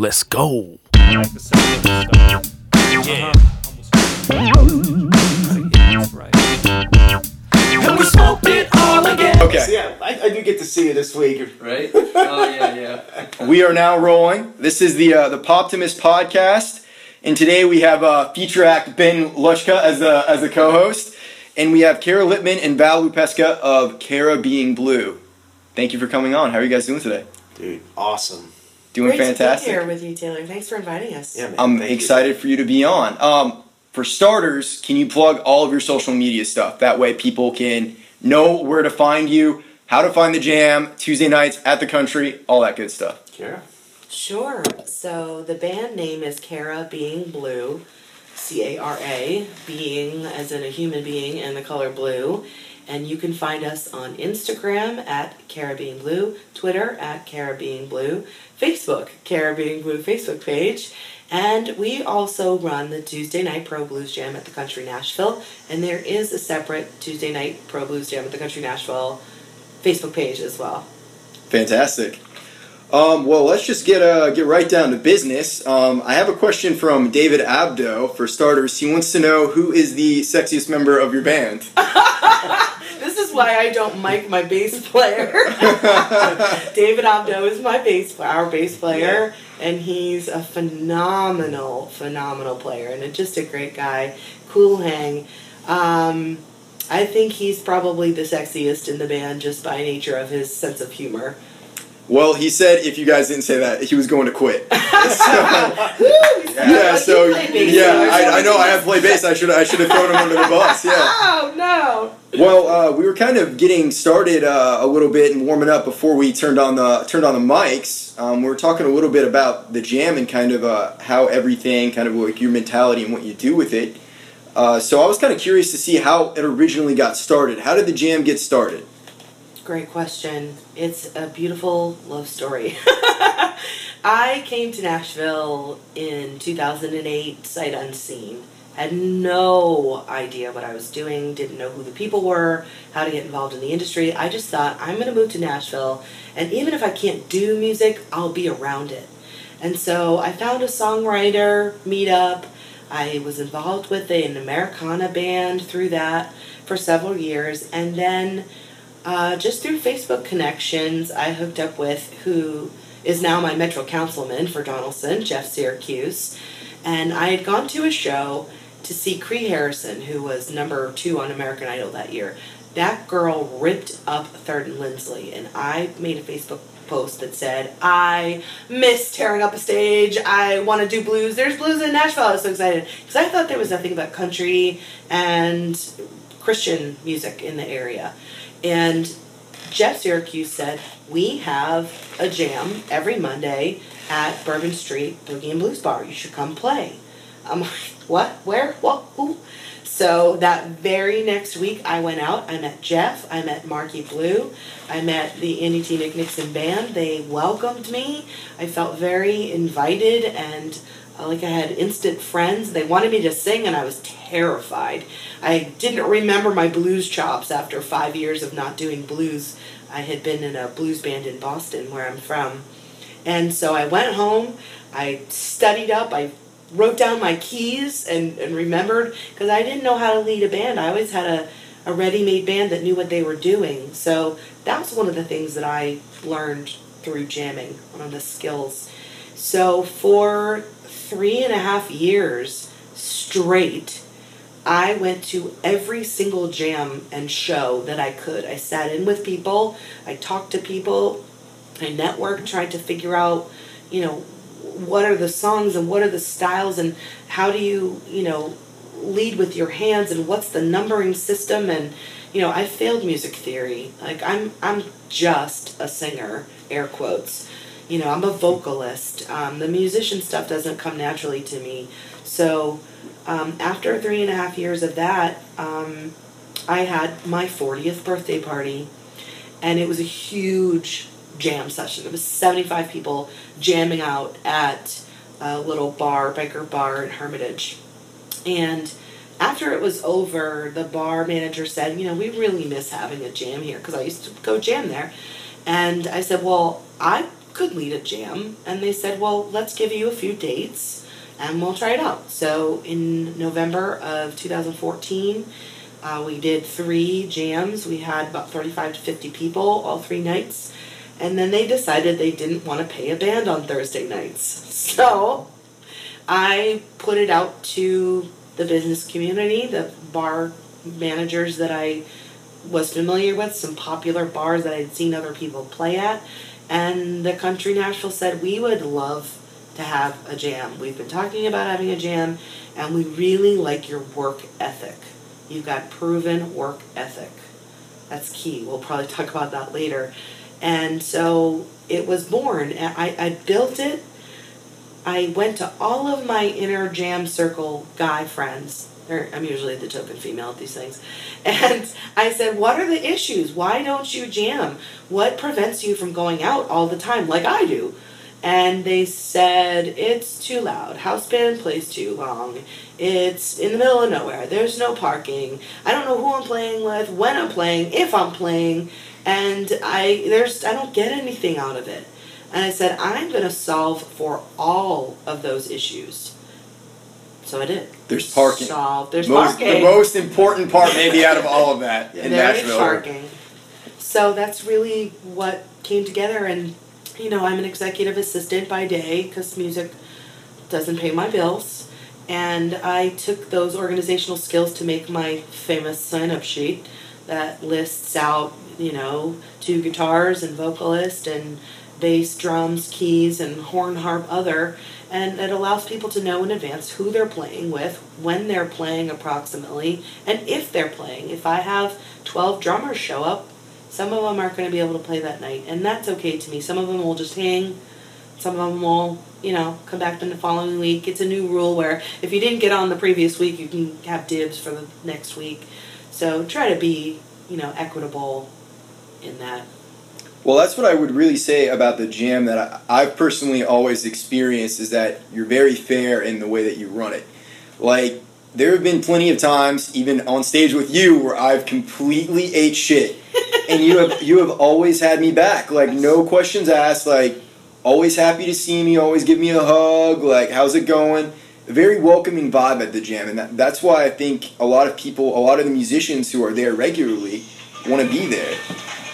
Let's go. Like the sound of stuff. Yeah. And we smoked it all again. Okay, So yeah, I, I do get to see you this week. Right? Oh yeah, yeah. we are now rolling. This is the uh, the Poptimus podcast, and today we have uh, feature act Ben Lushka as the as the co-host, and we have Cara Lippman and Val Lupescu of Cara Being Blue. Thank you for coming on. How are you guys doing today? Dude, awesome. Doing Great fantastic. to be here with you, Taylor. Thanks for inviting us. Yeah, man. I'm thank you. excited for you to be on. Um, for starters, can you plug all of your social media stuff? That way, people can know where to find you, how to find the jam, Tuesday nights at the country, all that good stuff. Cara? Sure. So the band name is Cara Being Blue, C A R A, being as in a human being and the color blue. And you can find us on Instagram at Cara Being Blue, Twitter at Cara Being Blue, Facebook, Cara Being Blue Facebook page. And we also run the Tuesday Night Pro Blues Jam at the Country Nashville. And there is a separate Tuesday Night Pro Blues Jam at the Country Nashville Facebook page as well. Fantastic. Um, well, let's just get uh, get right down to business. Um, I have a question from David Abdo. For starters, he wants to know who is the sexiest member of your band. This is why I don't mic my bass player. David Abdo is my bass our bass player, and he's a phenomenal, phenomenal player, and just a great guy. Cool hang. Um, I think he's probably the sexiest in the band just by nature of his sense of humor. Well, he said if you guys didn't say that, he was going to quit. So- Yeah, yeah, so play yeah, I, I know I have played bass. I should I should have thrown him under the bus. Yeah. Oh no! Well, uh, we were kind of getting started uh, a little bit and warming up before we turned on the turned on the mics. Um, we were talking a little bit about the jam and kind of uh, how everything, kind of like your mentality and what you do with it. Uh, so I was kind of curious to see how it originally got started. How did the jam get started? Great question. It's a beautiful love story. I came to Nashville in 2008, sight unseen. Had no idea what I was doing, didn't know who the people were, how to get involved in the industry. I just thought, I'm going to move to Nashville, and even if I can't do music, I'll be around it. And so I found a songwriter meetup. I was involved with an Americana band through that for several years, and then uh, just through Facebook connections, I hooked up with who is now my Metro Councilman for Donelson, Jeff Syracuse. And I had gone to a show to see Kree Harrison, who was number two on American Idol that year. That girl ripped up Third and Lindsley, and I made a Facebook post that said, I miss tearing up a stage. I want to do blues. There's blues in Nashville. I was so excited because I thought there was nothing but country and Christian music in the area. And Jeff Syracuse said, We have a jam every Monday at Bourbon Street Boogie and Blues Bar. You should come play. I'm like, What? Where? What? Who? So that very next week, I went out. I met Jeff. I met Markey Blue. I met the Andy T. Nick Nixon band. They welcomed me. I felt very invited and like I had instant friends. They wanted me to sing, and I was terrified. I didn't remember my blues chops after five years of not doing blues. I had been in a blues band in Boston, where I'm from. And so I went home, I studied up, I wrote down my keys and, and remembered, because I didn't know how to lead a band. I always had a, a ready made band that knew what they were doing. So that was one of the things that I learned through jamming, one of the skills. So for three and a half years straight, I went to every single jam and show that I could. I sat in with people, I talked to people, I networked, tried to figure out, you know, what are the songs and what are the styles and how do you, you know, lead with your hands and what's the numbering system and you know, I failed music theory. Like I'm I'm just a singer, air quotes. You know, I'm a vocalist. Um, the musician stuff doesn't come naturally to me. So um, after three and a half years of that, um, I had my 40th birthday party, and it was a huge jam session. It was 75 people jamming out at a little bar, biker bar in Hermitage. And after it was over, the bar manager said, You know, we really miss having a jam here because I used to go jam there. And I said, Well, I could lead a jam. And they said, well, let's give you a few dates and we'll try it out. So in November of 2014, uh, we did three jams. We had about 35 to 50 people all three nights. And then they decided they didn't want to pay a band on Thursday nights. So I put it out to the business community, the bar managers that I was familiar with, some popular bars that I'd seen other people play at. And the Country Nashville said, We would love to have a jam. We've been talking about having a jam, and we really like your work ethic. You've got proven work ethic. That's key. We'll probably talk about that later. And so it was born. I, I built it. I went to all of my inner jam circle guy friends. Or I'm usually the token female at these things. And I said, What are the issues? Why don't you jam? What prevents you from going out all the time like I do? And they said, It's too loud. House band plays too long. It's in the middle of nowhere. There's no parking. I don't know who I'm playing with, when I'm playing, if I'm playing. And I there's I don't get anything out of it. And I said, I'm going to solve for all of those issues. So I did. There's parking. There's most, parking. The most important part, maybe, out of all of that in there is Nashville. parking. So that's really what came together. And, you know, I'm an executive assistant by day because music doesn't pay my bills. And I took those organizational skills to make my famous sign up sheet that lists out, you know, two guitars and vocalist and bass, drums, keys, and horn, harp, other. And it allows people to know in advance who they're playing with, when they're playing approximately, and if they're playing. If I have 12 drummers show up, some of them aren't going to be able to play that night, and that's okay to me. Some of them will just hang, some of them will, you know, come back in the following week. It's a new rule where if you didn't get on the previous week, you can have dibs for the next week. So try to be, you know, equitable in that. Well, that's what I would really say about the jam that I, I've personally always experienced is that you're very fair in the way that you run it. Like, there have been plenty of times, even on stage with you, where I've completely ate shit, and you have you have always had me back. Like, no questions asked. Like, always happy to see me. Always give me a hug. Like, how's it going? A very welcoming vibe at the jam, and that, that's why I think a lot of people, a lot of the musicians who are there regularly, want to be there.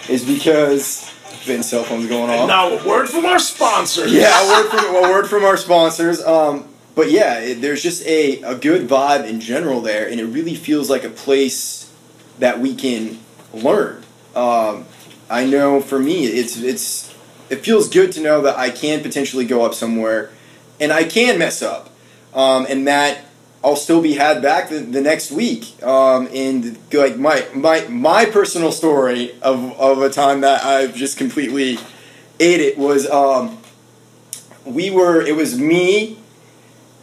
Is because Vince cell phones going off. And now a word from our sponsors. Yeah, a word from a word from our sponsors. Um, but yeah, it, there's just a, a good vibe in general there, and it really feels like a place that we can learn. Um, I know for me, it's it's it feels good to know that I can potentially go up somewhere, and I can mess up, um, and that I'll still be had back the, the next week. Um, and like my my my personal story of of a time that I've just completely ate it was um, we were it was me.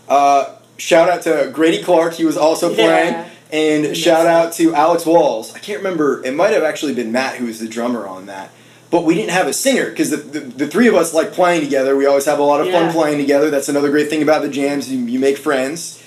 Uh, shout out to Grady Clark, he was also playing. Yeah. And Yes. shout out to Alex Walls. I can't remember. It might have actually been Matt who was the drummer on that. But we didn't have a singer because the, the, the three of us like playing together. We always have a lot of Yeah. fun playing together. That's another great thing about the jams. You, you make friends.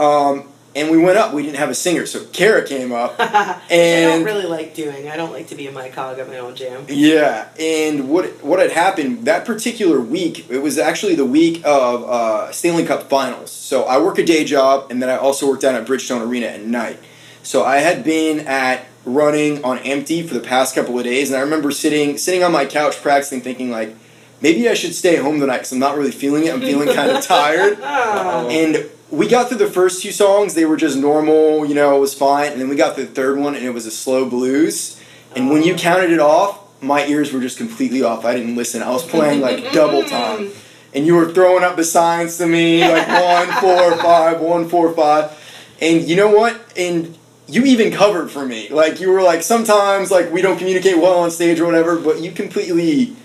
Um, and we went up. We didn't have a singer, so Cara came up. Which I don't really like doing. I don't like to be in my cog at my own jam. Yeah, and what what had happened that particular week? It was actually the week of uh, Stanley Cup Finals. So I work a day job, and then I also work down at Bridgestone Arena at night. So I had been at running on empty for the past couple of days, and I remember sitting sitting on my couch practicing, thinking like, maybe I should stay home tonight because I'm not really feeling it. I'm feeling kind of tired. And we got through the first two songs; they were just normal, you know, it was fine. And then we got through the third one, and it was a slow blues. And when you oh. counted it off, my ears were just completely off. I didn't listen. I was playing like double time, and you were throwing up the signs to me like one, four, five, one, four, five. And you know what? And you even covered for me. Like you were like sometimes like we don't communicate well on stage or whatever, but you completely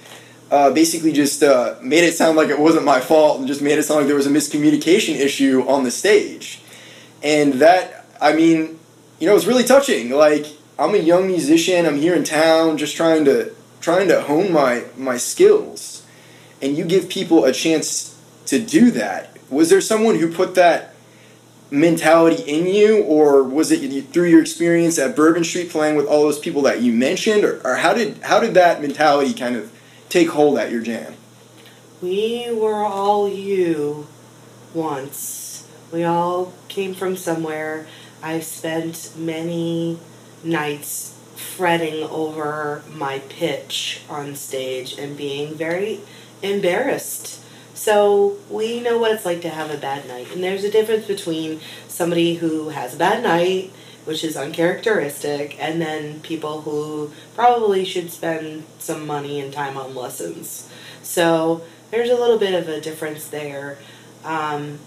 uh, basically just uh, made it sound like it wasn't my fault and just made it sound like there was a miscommunication issue on the stage. And that, I mean, you know, it was really touching. Like, I'm a young musician, I'm here in town just trying to trying to hone my my skills. And you give people a chance to do that. Was there someone who put that mentality in you or was it through your experience at Bourbon Street playing with all those people that you mentioned or, or how did how did that mentality kind of take hold at your jam? we were all you once. We all came from somewhere. I spent many nights fretting over my pitch on stage and being very embarrassed. So we know what it's like to have a bad night. And there's a difference between somebody who has a bad night, which is uncharacteristic, and then people who probably should spend some money and time on lessons. So there's a little bit of a difference there. Um,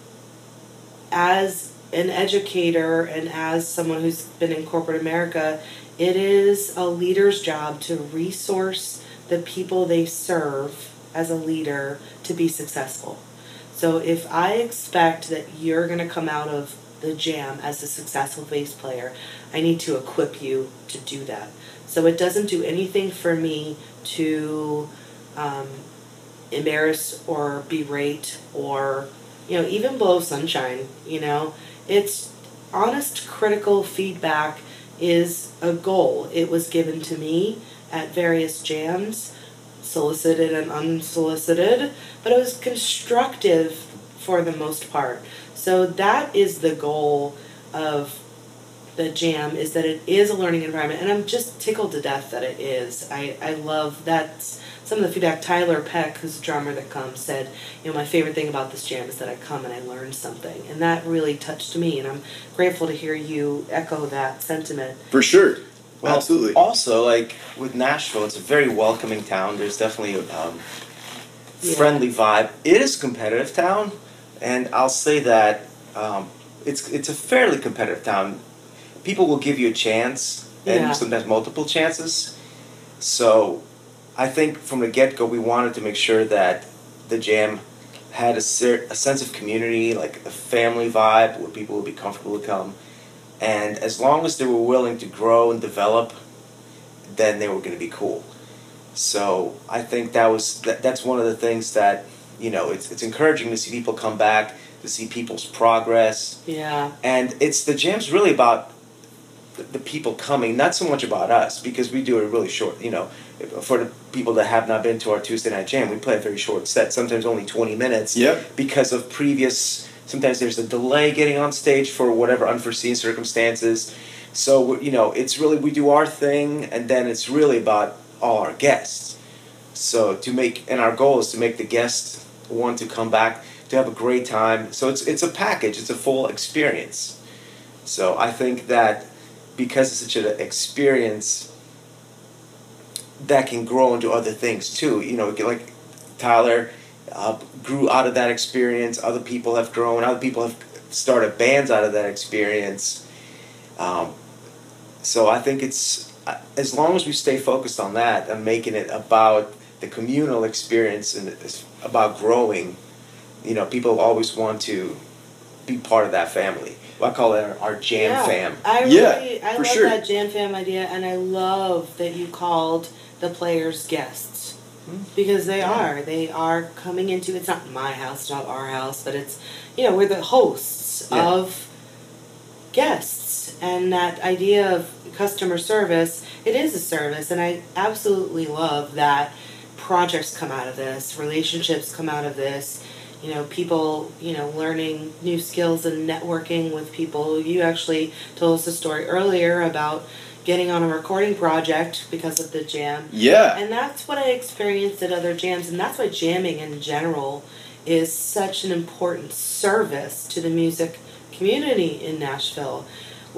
as an educator and as someone who's been in corporate America, it is a leader's job to resource the people they serve as a leader to be successful. So if I expect that you're going to come out of the jam as a successful bass player, I need to equip you to do that. So it doesn't do anything for me to um, embarrass or berate or you know even blow sunshine. You know, it's honest critical feedback is a goal. It was given to me at various jams, solicited and unsolicited, but it was constructive for the most part. So that is the goal of the jam is that it is a learning environment and I'm just tickled to death that it is. I, I love that some of the feedback Tyler Peck, who's a drummer that comes, said, you know, my favorite thing about this jam is that I come and I learn something. And that really touched me and I'm grateful to hear you echo that sentiment. For sure. Well, Absolutely. Also, like with Nashville, it's a very welcoming town. There's definitely a um, Yeah. friendly vibe. It is a competitive town, and I'll say that um, it's it's a fairly competitive town. People will give you a chance, and Yeah. sometimes multiple chances. So, I think from the get go, we wanted to make sure that the jam had a, cer- a sense of community, like a family vibe, where people would be comfortable to come. And as long as they were willing to grow and develop, then they were going to be cool. So I think that was that, that's one of the things that you know it's it's encouraging to see people come back, to see people's progress, Yeah. and it's the jam's really about the, the people coming, not so much about us because we do a really short. You know, for the people that have not been to our Tuesday night jam, we play a very short set, sometimes only twenty minutes Yep. because of previous sometimes there's a delay getting on stage for whatever unforeseen circumstances so you know it's really we do our thing and then it's really about all our guests so to make and our goal is to make the guests want to come back to have a great time so it's it's a package it's a full experience so i think that because it's such an experience that can grow into other things too you know like tyler uh, grew out of that experience. Other people have grown. Other people have started bands out of that experience. Um, so I think it's as long as we stay focused on that and making it about the communal experience and about growing. You know, people always want to be part of that family. I call it our, our jam yeah. fam. I Yeah, really, I for love sure. that jam fam idea, and I love that you called the players guests hmm. because they are. They are coming into. It's not my house, it's not our house, but it's you know we're the hosts Yeah. of guests, and that idea of customer service. It is a service, and I absolutely love that projects come out of this, relationships come out of this you know people you know learning new skills and networking with people. You actually told us a story earlier about getting on a recording project because of the jam. Yeah. and that's what i experienced at other jams and that's why jamming in general is such an important service to the music community in nashville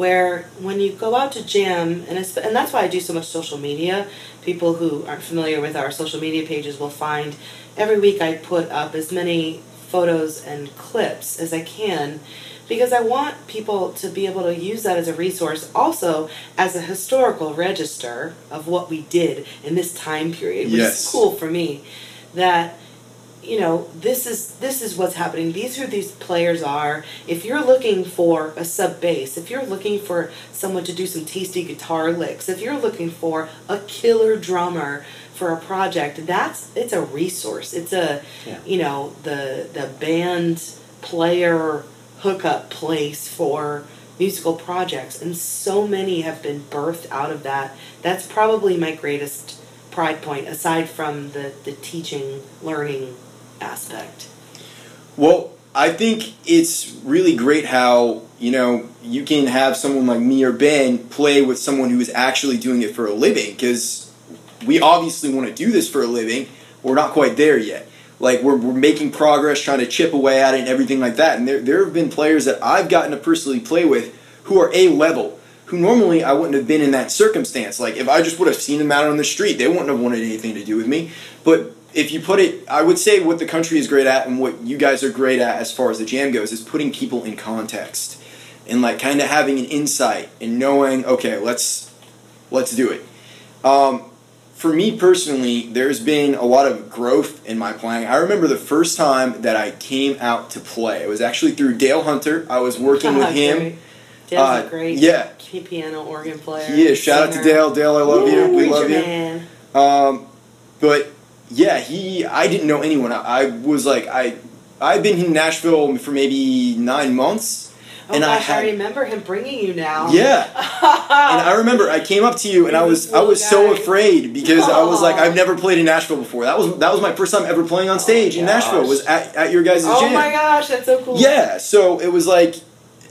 where when you go out to jam and it's, and that's why I do so much social media. People who aren't familiar with our social media pages will find every week I put up as many photos and clips as I can because I want people to be able to use that as a resource also as a historical register of what we did in this time period which Yes. is cool for me that you know this is this is what's happening. These are who these players are. If you're looking for a sub bass if you're looking for someone to do some tasty guitar licks if you're looking for a killer drummer for a project that's it's a resource. It's a Yeah. you know the the band player hookup place for musical projects. And so many have been birthed out of that. That's probably my greatest pride point aside from the the teaching learning aspect? Well, I think it's really great how, you know, you can have someone like me or Ben play with someone who is actually doing it for a living because we obviously want to do this for a living. We're not quite there yet. Like, we're, we're making progress, trying to chip away at it and everything like that. And there, there have been players that I've gotten to personally play with who are A level, who normally I wouldn't have been in that circumstance. Like, if I just would have seen them out on the street, they wouldn't have wanted anything to do with me. But if you put it, I would say what the country is great at and what you guys are great at as far as the jam goes is putting people in context and like kind of having an insight and knowing, okay, let's let's do it. Um, for me personally, there's been a lot of growth in my playing. I remember the first time that I came out to play. It was actually through Dale Hunter. I was working with him. Dale's Uh, a great yeah. key piano organ player. Yeah. Shout out to. Dale. Dale, I love you. We love you. Man. Um, but yeah, he. I didn't know anyone. I, I was like, I. I've been in Nashville for maybe nine months, Oh and I gosh, I, had. remember him bringing you now. yeah, and I remember I came up to you and I was I was so afraid because I was like I've never played in Nashville before. That was that was my first time ever playing on stage in gosh. Nashville. Was at, at your guys' Oh jam. my gosh, that's so cool. Yeah, so it was like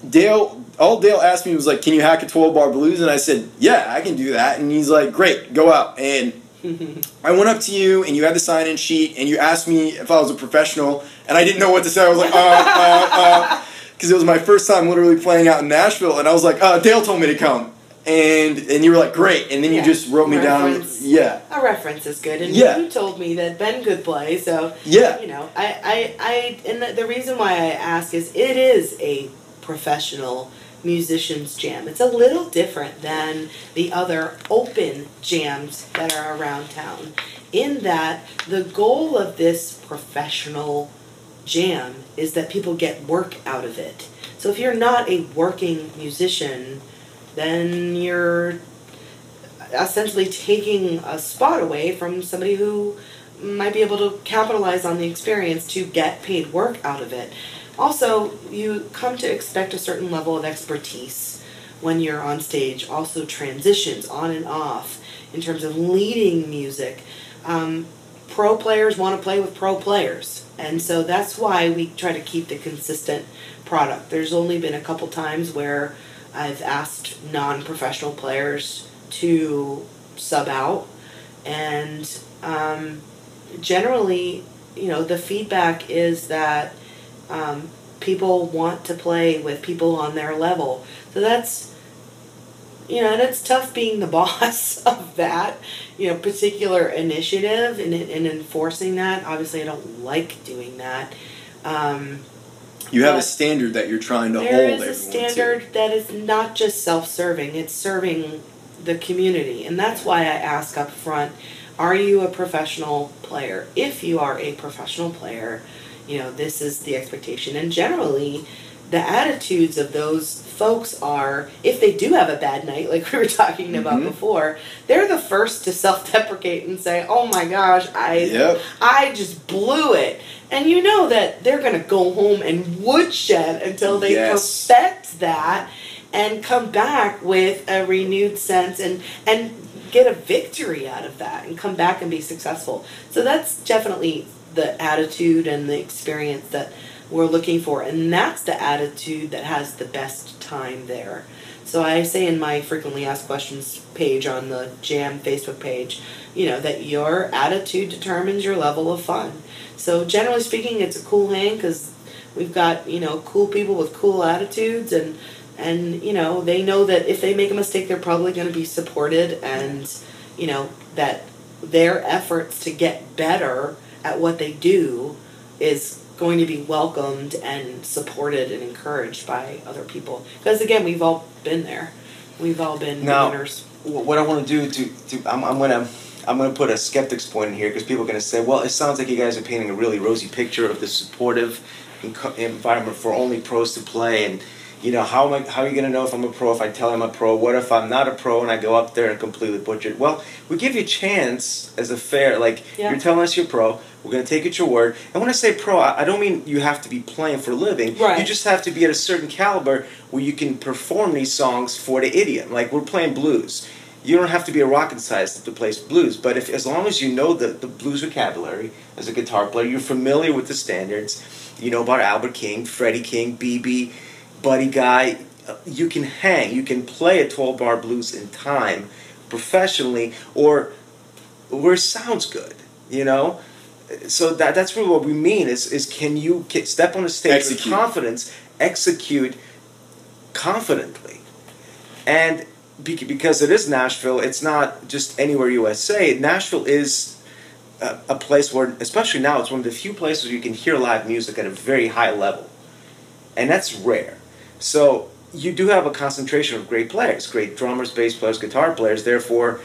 Dale. All Dale asked me was like, "Can you hack a twelve bar blues?" And I said, "Yeah, I can do that." And he's like, "Great, go out." And I went up to you, and you had the sign-in sheet, and you asked me if I was a professional, and I didn't know what to say. I was like, "Uh, uh, uh," because it was my first time literally playing out in Nashville, and I was like, uh, "Dale told me to come," and and you were like, "Great," and then you Yeah, just wrote me reference. down. Yeah, A reference is good, and Yeah. you told me that Ben could play, so yeah, you know, I, I, I, and the, the reason why I ask is it is a professional musicians jam. It's a little different than the other open jams that are around town, in that the goal of this professional jam is that people get work out of it. So if you're not a working musician, then you're essentially taking a spot away from somebody who might be able to capitalize on the experience to get paid work out of it. Also, you come to expect a certain level of expertise when you're on stage. Also, transitions on and off in terms of leading music. Um, pro players want to play with pro players, and so that's why we try to keep the consistent product. There's only been a couple times where I've asked non professional players to sub out, and um, generally, you know, the feedback is that um, people want to play with people on their level. So that's, you know, and it's tough being the boss of that, you know, particular initiative and, and enforcing that. Obviously, I don't like doing that. Um, you have a standard that you're trying to there hold is a everyone to. standard that is not just self-serving it's serving the community and that's why i ask up front are you a professional player if you are a professional player you know this is the expectation and generally the attitudes of those folks are if they do have a bad night like we were talking about Mhm. before they're the first to self-deprecate and say oh my gosh i Yep. I just blew it. And you know that they're going to go home and woodshed until they Yes. perfect that and come back with a renewed sense and and get a victory out of that and come back and be successful. So that's definitely the attitude and the experience that we're looking for and that's the attitude that has the best time there. So I say in my frequently asked questions page on the Jam Facebook page, you know, that your attitude determines your level of fun. So generally speaking, it's a cool hang because we've got you know cool people with cool attitudes and and you know they know that if they make a mistake, they're probably going to be supported and you know that their efforts to get better at what they do is going to be welcomed and supported and encouraged by other people because again we've all been there we've all been Now- beginners what I want to do to, to I'm, I'm gonna I'm gonna put a skeptic's point in here because people are gonna say, well, it sounds like you guys are painting a really rosy picture of the supportive environment for only pros to play, and you know how am I, how are you gonna know if I'm a pro if I tell I'm a pro? What if I'm not a pro and I go up there and completely butcher it? Well, we give you a chance as a fair like Yeah. you're telling us you're pro. We're gonna take it your word. And when I say pro, I, don't mean you have to be playing for a living. Right. You just have to be at a certain caliber where you can perform these songs for the idiot. Like we're playing blues. you don't have to be a rocket scientist to play blues. But if as long as you know the, the blues vocabulary as a guitar player, you're familiar with the standards. You know about Albert King, Freddie King, BB, Buddy Guy. uh, You can hang. You can play a 12 bar blues in time, professionally, or where it sounds good. You know. So that that's really what we mean is is can you ca- step on a stage Execute. with confidence, execute confidently, and because it is Nashville, it's not just anywhere USA. Nashville is a, a place where, especially now, it's one of the few places where you can hear live music at a very high level, and that's rare. So you do have a concentration of great players, great drummers, bass players, guitar players. Therefore,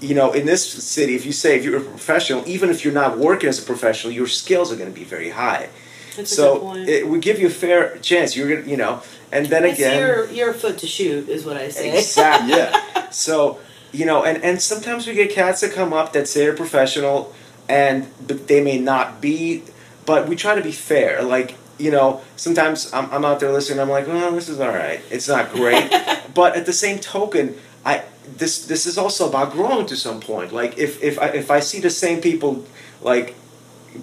you know, in this city, if you say if you're a professional, even if you're not working as a professional, your skills are going to be very high. That's a so good point. it would give you a fair chance. You're gonna, you know, and then it's again, your your foot to shoot is what I say. Exactly. Yeah. So, you know, and, and sometimes we get cats that come up that say they're professional and but they may not be, but we try to be fair. Like, you know, sometimes I'm, I'm out there listening, I'm like, well, this is all right. It's not great. but at the same token, I this this is also about growing to some point. Like if if I, if I see the same people like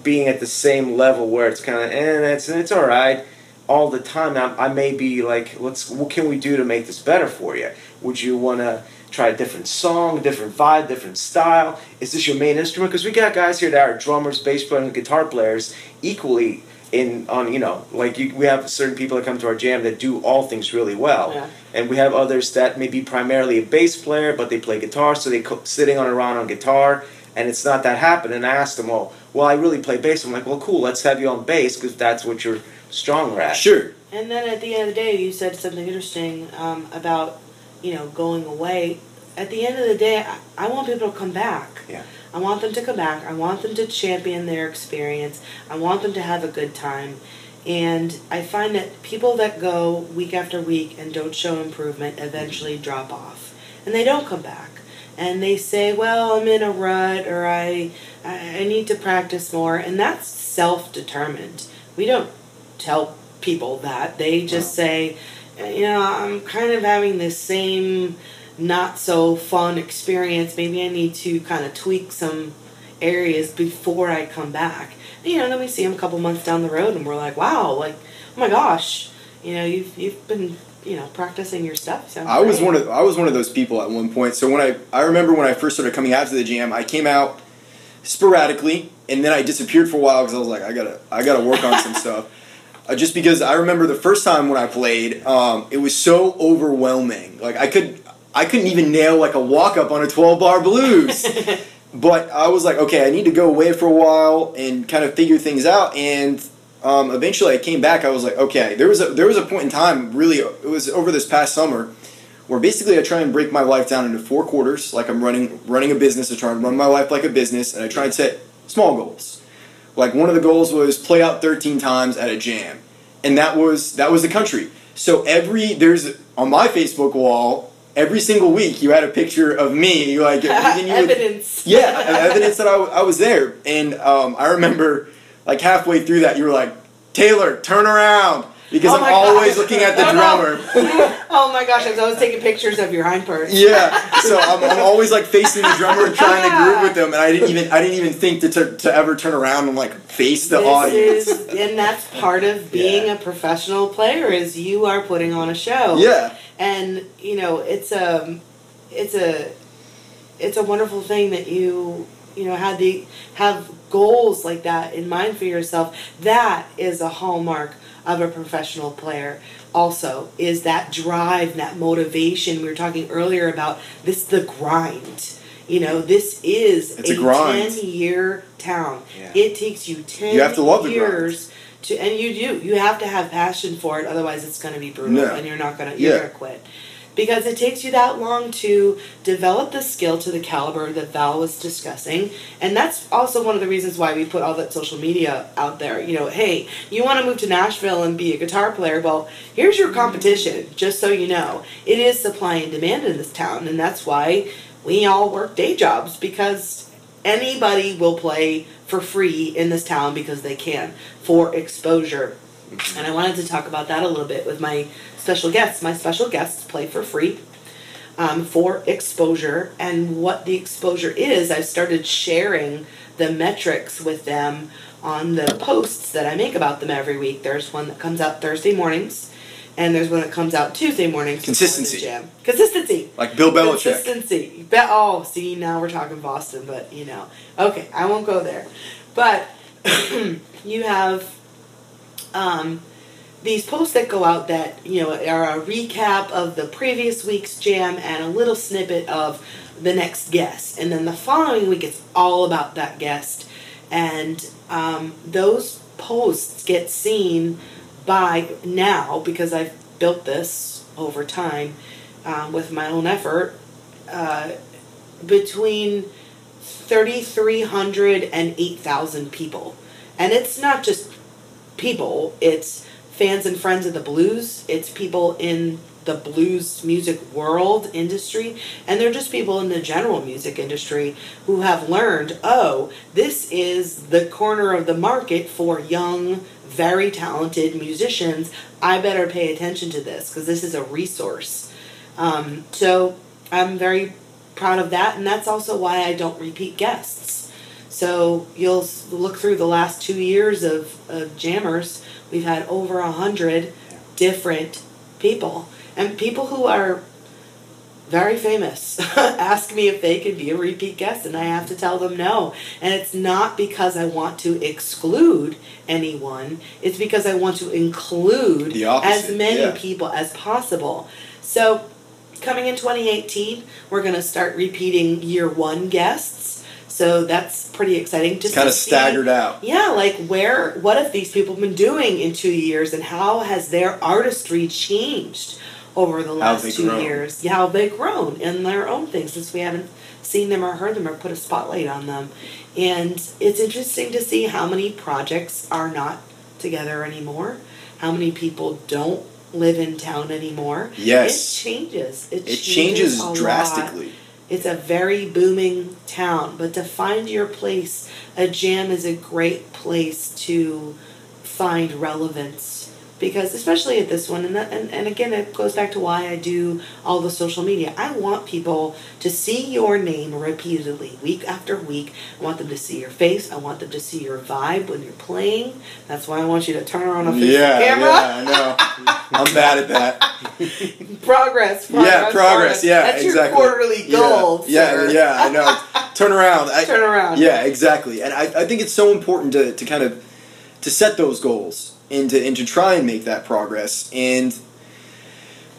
being at the same level where it's kind of eh, and it's it's all right all the time. I, I may be like, let's what can we do to make this better for you? Would you want to try a different song, different vibe, different style? Is this your main instrument? Because we got guys here that are drummers, bass players, and guitar players equally in on you know like you, we have certain people that come to our jam that do all things really well Yeah. and we have others that may be primarily a bass player but they play guitar so they co- sitting on around on guitar and it's not that happening and i asked them well well i really play bass i'm like well cool let's have you on bass because that's what you're stronger at Sure. And then at the end of the day, you said something interesting um, about, you know, going away. At the end of the day, I, I want people to come back. Yeah. I want them to come back. I want them to champion their experience. I want them to have a good time. And I find that people that go week after week and don't show improvement eventually drop off. And they don't come back. And they say, well, I'm in a rut or I, I, need to practice more. And that's self determined. We don't tell people that. They just say, you know, I'm kind of having this same not so fun experience. Maybe I need to kind of tweak some areas before I come back. You know, then we see them a couple months down the road and we're like, wow, like, oh my gosh, you know, you've, you've been, you know, practicing your stuff. So I was one of I was one of those people at one point. So when I I remember when I first started coming out to the jam, I came out sporadically, and then I disappeared for a while because I was like, I gotta I gotta work on some stuff. Uh, just because I remember the first time when I played, um, it was so overwhelming. Like I could I couldn't even nail like a walk up on a twelve bar blues. but I was like, okay, I need to go away for a while and kind of figure things out. And um, eventually, I came back. I was like, okay, there was a there was a point in time, really, it was over this past summer, where basically I try and break my life down into four quarters. Like I'm running running a business. I try and run my life like a business, and I try and set small goals. Like one of the goals was play out 13 times at a jam, and that was that was the country. So every there's on my Facebook wall. Every single week, you had a picture of me, like you would- Evidence. yeah, evidence that I was there. And um, I remember, like halfway through that, you were like, Taylor, turn around. Because Oh I'm always gosh. looking at the oh, no. drummer. Oh my gosh, I was always taking pictures of your hind parts. yeah, so I'm, I'm always like facing the drummer and trying to groove with them, and I didn't even I didn't even think to, to, to ever turn around and like face the this audience. is, and that's part of being a professional player is you are putting on a show. Yeah, and you know it's a it's a it's a wonderful thing that you you know had the have goals like that in mind for yourself that is a hallmark of a professional player also is that drive that motivation we were talking earlier about this the grind you know this is It's a grind. 10 year town Yeah. it takes you 10 You have to love years to and you do you have to have passion for it otherwise it's going to be brutal No. and you're not going to you're Yeah. going to quit because it takes you that long to develop the skill to the caliber that Val was discussing. And that's also one of the reasons why we put all that social media out there. You know, hey, you want to move to Nashville and be a guitar player? Well, here's your competition, just so you know. It is supply and demand in this town, and that's why we all work day jobs because anybody will play for free in this town because they can for exposure. Mm-hmm. And I wanted to talk about that a little bit with my special guests. My special guests play for free. um, for exposure. And what the exposure is, I've started sharing the metrics with them on the posts that I make about them every week. There's one that comes out Thursday mornings, and there's one that comes out Tuesday mornings. the Consistency. Jam. Consistency. Like Bill Belichick. Consistency. Be- oh, see, now we're talking Boston, but you know. Okay, I won't go there. But you have um, these posts that go out that, you know, are a recap of the previous week's jam and a little snippet of the next guest. And then the following week, it's all about that guest. And um, those posts get seen by now because I've built this over time um, with my own effort uh, between 3,300 and 8,000 people. And it's not just people, it's fans and friends of the blues, it's people in the blues music world industry, and they're just people in the general music industry who have learned oh, this is the corner of the market for young, very talented musicians. I better pay attention to this because this is a resource. Um, so I'm very proud of that, and that's also why I don't repeat guests. So you'll look through the last two years of, of jammers, we've had over a hundred different people, and people who are very famous ask me if they could be a repeat guest, and I have to tell them no. And it's not because I want to exclude anyone; it's because I want to include as many yeah. people as possible. So coming in 2018, we're going to start repeating year one guests. So that's pretty exciting. Just Kind of staggered out. Yeah, like where, what have these people been doing in two years, and how has their artistry changed over the last two grown. years? Yeah, how they've grown in their own things since we haven't seen them or heard them or put a spotlight on them. And it's interesting to see how many projects are not together anymore, how many people don't live in town anymore. Yes. It changes. It, It changes drastically. lot. It's a very booming town, but to find your place, a jam is a great place to find relevance because especially at this one and that, and, and again it goes back to why I do all the social media. I want people to see your name repeatedly week after week. I want them to see your face. I want them to see your vibe when you're playing. That's why I want you to turn around and face Yeah, the camera. yeah, I know. I'm bad at that. Progress, progress. yeah, progress. Yeah, That's exactly. your quarterly Yeah, goal. Yeah, sir. yeah, I know. Turn around. I, Turn around. Yeah, exactly. And I, I think it's so important to, to kind of to set those goals and to and to try and make that progress. And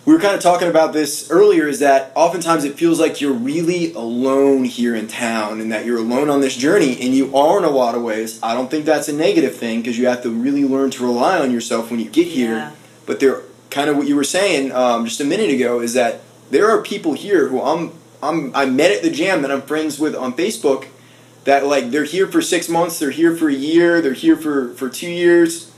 we were kind of talking about this earlier is that oftentimes it feels like you're really alone here in town and that you're alone on this journey and you are in a lot of ways. I don't think that's a negative thing because you have to really learn to rely on yourself when you get here. Yeah. But there kind of what you were saying um, just a minute ago is that there are people here who I'm I'm I met at the jam that I'm friends with on Facebook that like they're here for six months, they're here for a year, they're here for for two years,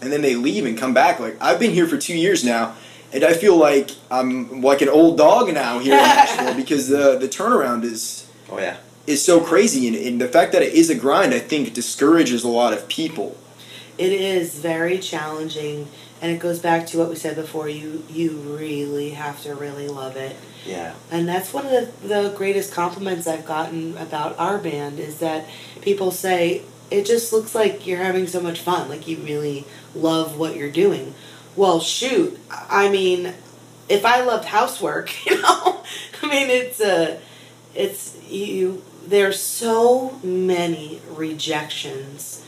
and then they leave and come back. Like I've been here for two years now, and I feel like I'm like an old dog now here in Nashville because the the turnaround is Oh yeah. is so crazy, and, and the fact that it is a grind, I think, discourages a lot of people. It is very challenging, and it goes back to what we said before. You you really have to really love it, Yeah. and that's one of the, the greatest compliments I've gotten about our band is that people say it just looks like you're having so much fun, like you really love what you're doing. Well, shoot, I mean, if I loved housework, you know, I mean, it's a, it's you. There's so many rejections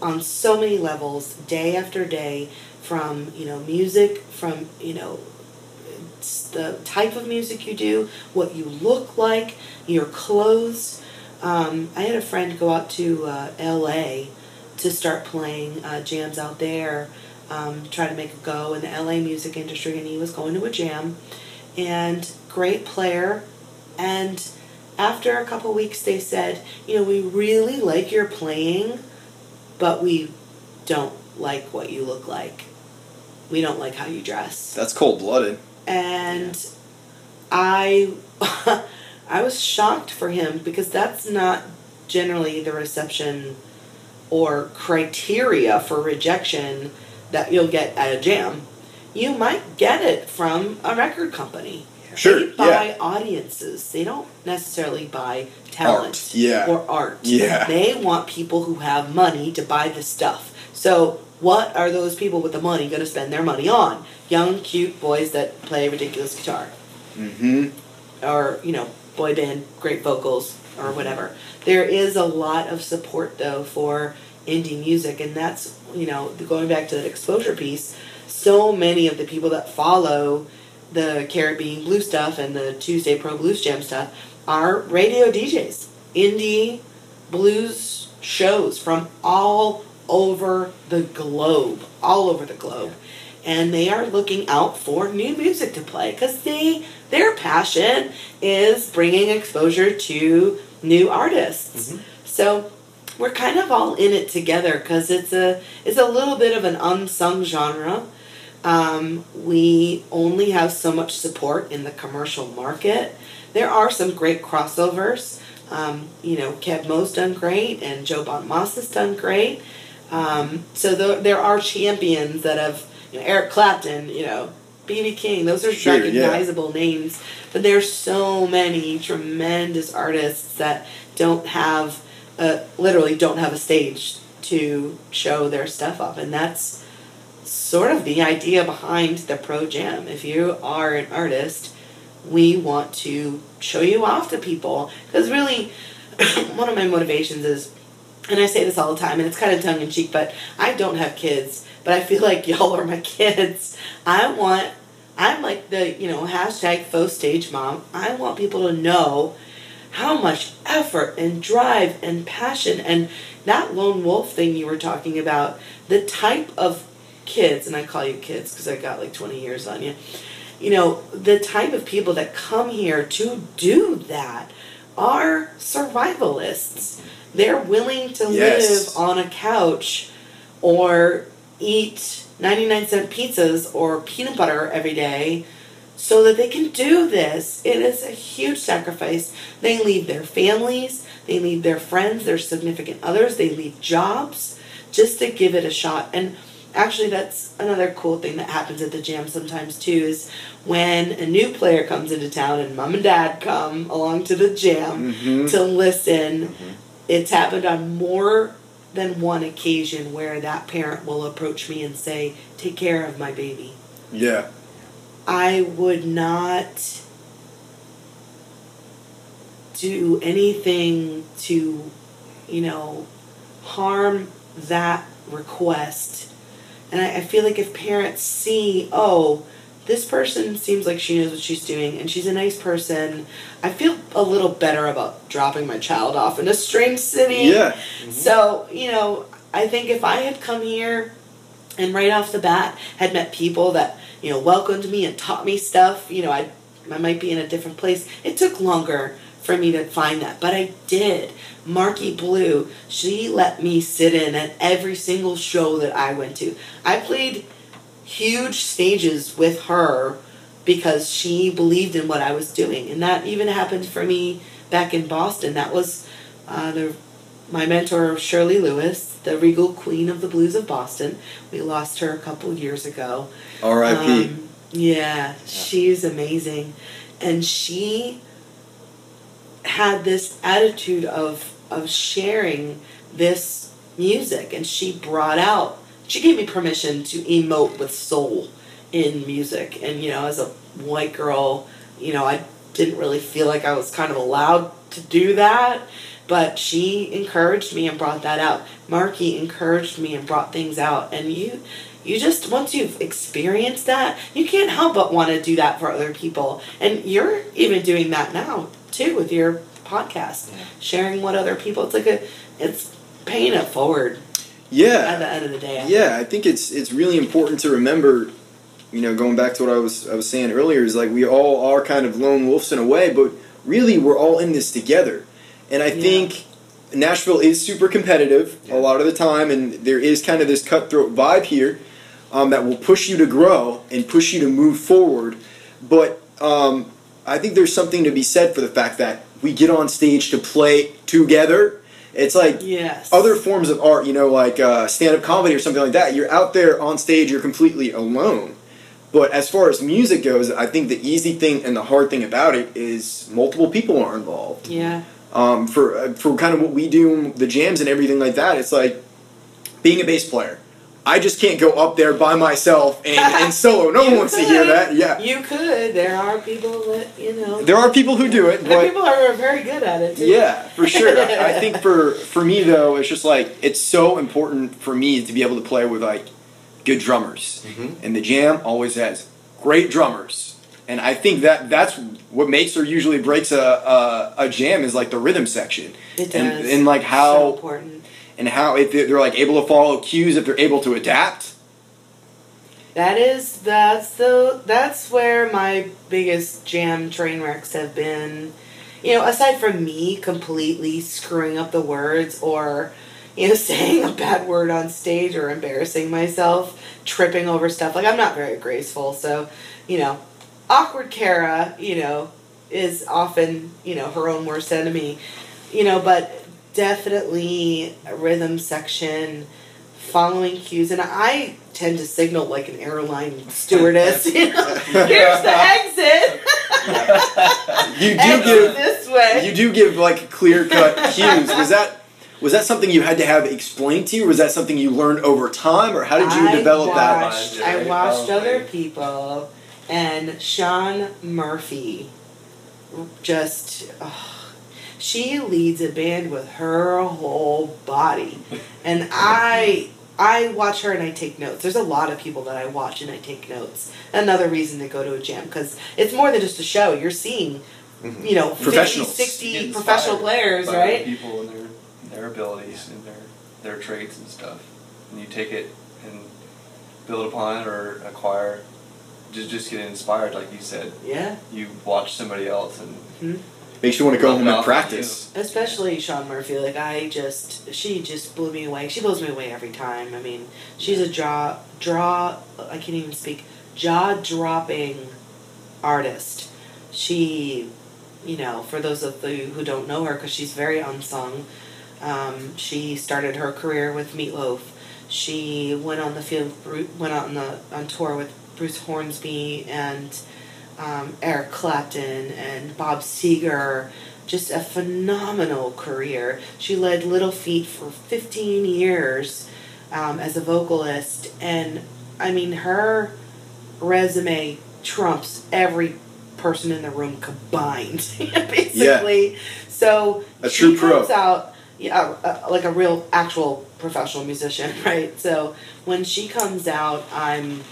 on so many levels day after day from you know music from you know the type of music you do what you look like your clothes um, i had a friend go out to uh, la to start playing uh, jams out there um, try to make a go in the la music industry and he was going to a jam and great player and after a couple weeks they said you know we really like your playing but we don't like what you look like. We don't like how you dress. That's cold blooded. And I I was shocked for him because that's not generally the reception or criteria for rejection that you'll get at a jam. You might get it from a record company. Sure, They buy yeah. audiences. They don't necessarily buy talent Art, yeah. or art. Yeah. They want people who have money to buy the stuff. So what are those people with the money going to spend their money on? Young, cute boys that play ridiculous guitar Mm-hmm. or you know boy band great vocals or whatever. There is a lot of support though for indie music and that's you know going back to that exposure piece so many of the people that follow the Cara Being Blue stuff and the tuesday pro blues jam stuff are radio djs indie blues shows from all over the globe all over the globe. And they are looking out for new music to play because they their passion is bringing exposure to new artists. So we're kind of all in it together because it's a it's a little bit of an unsung genre. Um, we only have so much support in the commercial market. There are some great crossovers. Um, you know, Keb' Mo's done great, and Joe Bonamassa has done great. Um, so th- there are champions that have, you know, Eric Clapton, you know, BB King. Those are Sure, yeah. recognizable names. But there's so many tremendous artists that don't have, a, literally don't have a stage to show their stuff up, and that's sort of the idea behind the Pro Jam. If you are an artist, we want to show you off to people because really, one of my motivations is and I say this all the time, and it's kind of tongue in cheek, but I don't have kids, but I feel like y'all are my kids. I want, I'm like the, you know, hashtag faux stage mom. I want people to know how much effort and drive and passion and that lone wolf thing you were talking about, the type of kids, and I call you kids because I got like 20 years on you, you know, the type of people that come here to do that are survivalists. They're willing to Yes. live on a couch or eat 99 cent pizzas or peanut butter every day so that they can do this. It is a huge sacrifice. They leave their families, they leave their friends, their significant others, they leave jobs just to give it a shot. And actually, that's another cool thing that happens at the jam sometimes too is when a new player comes into town and mom and dad come along to the jam Mhm. to listen. It's happened on more than one occasion where that parent will approach me and say, Take care of my baby. Yeah. I would not do anything to, you know, harm that request. And I, I feel like if parents see, oh, this person seems like she knows what she's doing and she's a nice person, I feel a little better about dropping my child off in a strange city. Yeah. Mm-hmm. So, you know, I think if I had come here and right off the bat had met people that, you know, welcomed me and taught me stuff, you know, I I might be in a different place. It took longer for me to find that, but I did. Markey Blue, she let me sit in at every single show that I went to. I played huge stages with her because she believed in what I was doing, and that even happened for me back in Boston. That was uh, the my mentor Shirley Lewis, the regal queen of the blues of Boston. We lost her a couple years ago. R.I.P. Um, yeah, she's amazing. And she had this attitude of of sharing this music and she brought out she gave me permission to emote with soul in music. And you know as a white girl you know i didn't really feel like i was kind of allowed to do that. But she encouraged me and brought that out. Markey encouraged me and brought things out. And you you just once you've experienced that you can't help but want to do that for other people. And you're even doing that now too with your podcast sharing what other people it's like a it's paying it forward Yeah. at the end of the day I Yeah, I think it's it's really important to remember, you know, going back to what I was I was saying earlier is like we all are kind of lone wolves in a way, but really we're all in this together. And I Yeah. think Nashville is super competitive a lot of the time, and there is kind of this cutthroat vibe here um, that will push you to grow and push you to move forward. But um, I think there's something to be said for the fact that we get on stage to play together. It's like yes other forms of art, you know, like uh, stand-up comedy or something like that. You're out there on stage, you're completely alone. But as far as music goes, I think the easy thing and the hard thing about it is multiple people are involved. Yeah. Um, for uh, for kind of what we do, the jams and everything like that, it's like being a bass player. I just can't go up there by myself and, and solo. No one You wants to hear that. Yeah. You could. There are people that you know. There are people who do it, There are but people who are very good at it. Too. Yeah, for sure. I I think for for me though, it's just like it's so important for me to be able to play with like good drummers, Mhm. and the jam always has great drummers, and I think that that's what makes or usually breaks a a, a jam is like the rhythm section, It does. and and like so how important. And how if they're, like able to follow cues, if they're able to adapt. That is that's the that's where my biggest jam train wrecks have been. You know, aside from me completely screwing up the words or you know saying a bad word on stage or embarrassing myself, tripping over stuff. Like I'm not very graceful, so you know, awkward Cara, you know, is often you know her own worst enemy. You know, but definitely a rhythm section following cues and I tend to signal like an airline stewardess, you know. Here's the exit. You do exit give this way. you do give like clear cut cues. Was that was that something you had to have explained to you? Or was that something you learned over time, or how did you I develop that? watched, that? I watched Probably. other people and Shaun Murphy just ugh, she leads a band with her whole body. And I I watch her and I take notes. There's a lot of people that I watch and I take notes. Another reason to go to a jam because it's more than just a show. You're seeing, Mhm. you know, 50, 60 professional players, by right? People and their their abilities and their their traits and stuff, and you take it and build upon it or acquire. Just just get inspired, like you said. Yeah. You watch somebody else and Makes you want to go home and practice. Especially Shaun Murphy, like I just, she just blew me away. She blows me away every time. I mean, she's a jaw, draw, I can't even speak, jaw dropping artist. She, you know, for those of you who don't know her, because she's very unsung, um, she started her career with Meatloaf. She went on the field, went on the on tour with Bruce Hornsby and um, Eric Clapton and Bob Seger. Just a phenomenal career. She led Little Feat for 15 years um, as a vocalist, and I mean, her resume trumps every person in the room combined, basically. Yeah. So A she true pro. comes out, yeah, uh, like a real, actual professional musician, right? So when she comes out, I'm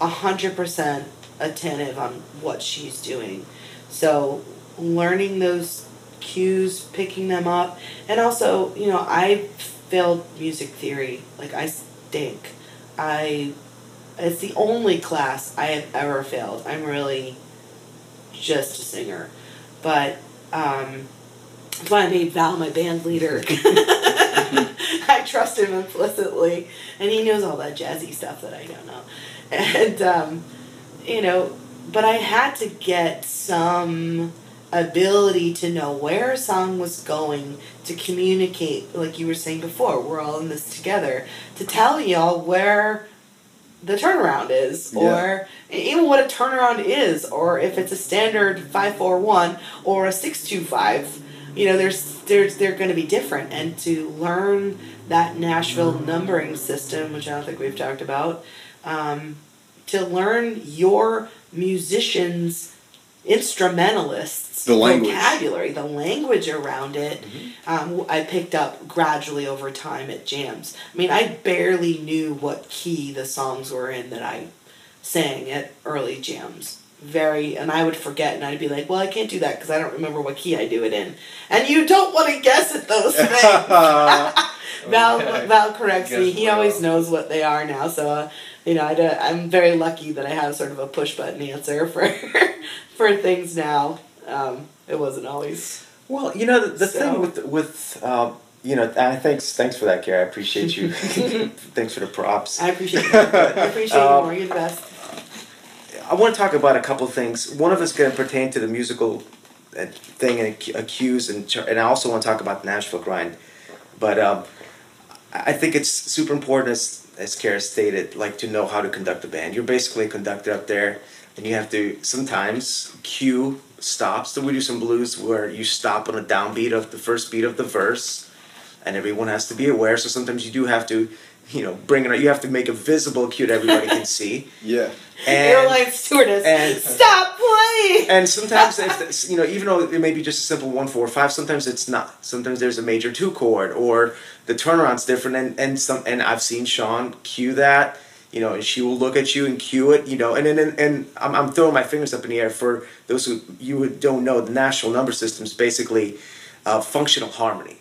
a hundred percent attentive on what she's doing. So learning those cues, picking them up, and also, you know, I failed music theory. Like I stink. I it's the only class I have ever failed. I'm really just a singer. But um that's why I made Val my band leader. I trust him implicitly, and he knows all that jazzy stuff that I don't know. And um, you know, but I had to get some ability to know where a song was going to communicate, like you were saying before. We're all in this together to tell y'all where the turnaround is, Yeah. or even what a turnaround is, or if it's a standard five four one or a six two five. You know, there's there's they're going to be different, and to learn that Nashville numbering system, which I don't think we've talked about, um, to learn your musicians, instrumentalists, The language. vocabulary, the language around it. Um, I picked up gradually over time at jams. I mean, I barely knew what key the songs were in that I sang at early jams. Very, and I would forget, and I'd be like, "Well, I can't do that because I don't remember what key I do it in." And you don't want to guess at those things. Val Okay. Val corrects me. He always knows what they are now. So, uh, you know, I I'm very lucky that I have sort of a push button answer for for things now. Um, it wasn't always. Well, you know the, the So- thing with with uh, you know, and thanks thanks for that, Gary. I appreciate you. thanks for the props. I appreciate it. I appreciate you Um, more. You're the best. I want to talk about a couple things. One of us going to pertain to the musical uh, thing and ac- accuse, and and I also want to talk about the Nashville grind. But um, I I think it's super important as as Cara stated, like to know how to conduct a band. You're basically a conductor up there, and you have to sometimes cue stops. So we do some blues where you stop on a downbeat of the first beat of the verse, and everyone has to be aware. So sometimes you do have to, you know, bringing it. You have to make a visible cue that everybody can see. Yeah. And Airline stewardess, and- stop playing. and sometimes if the, you know even though it may be just a simple one four five sometimes it's not sometimes there's a major two chord or the turnaround's different and and some and i've seen Shaun cue that you know and she will look at you and cue it you know and and, and, and I'm, I'm throwing my fingers up in the air for those who you would- don't know the Nashville number system is basically uh, functional harmony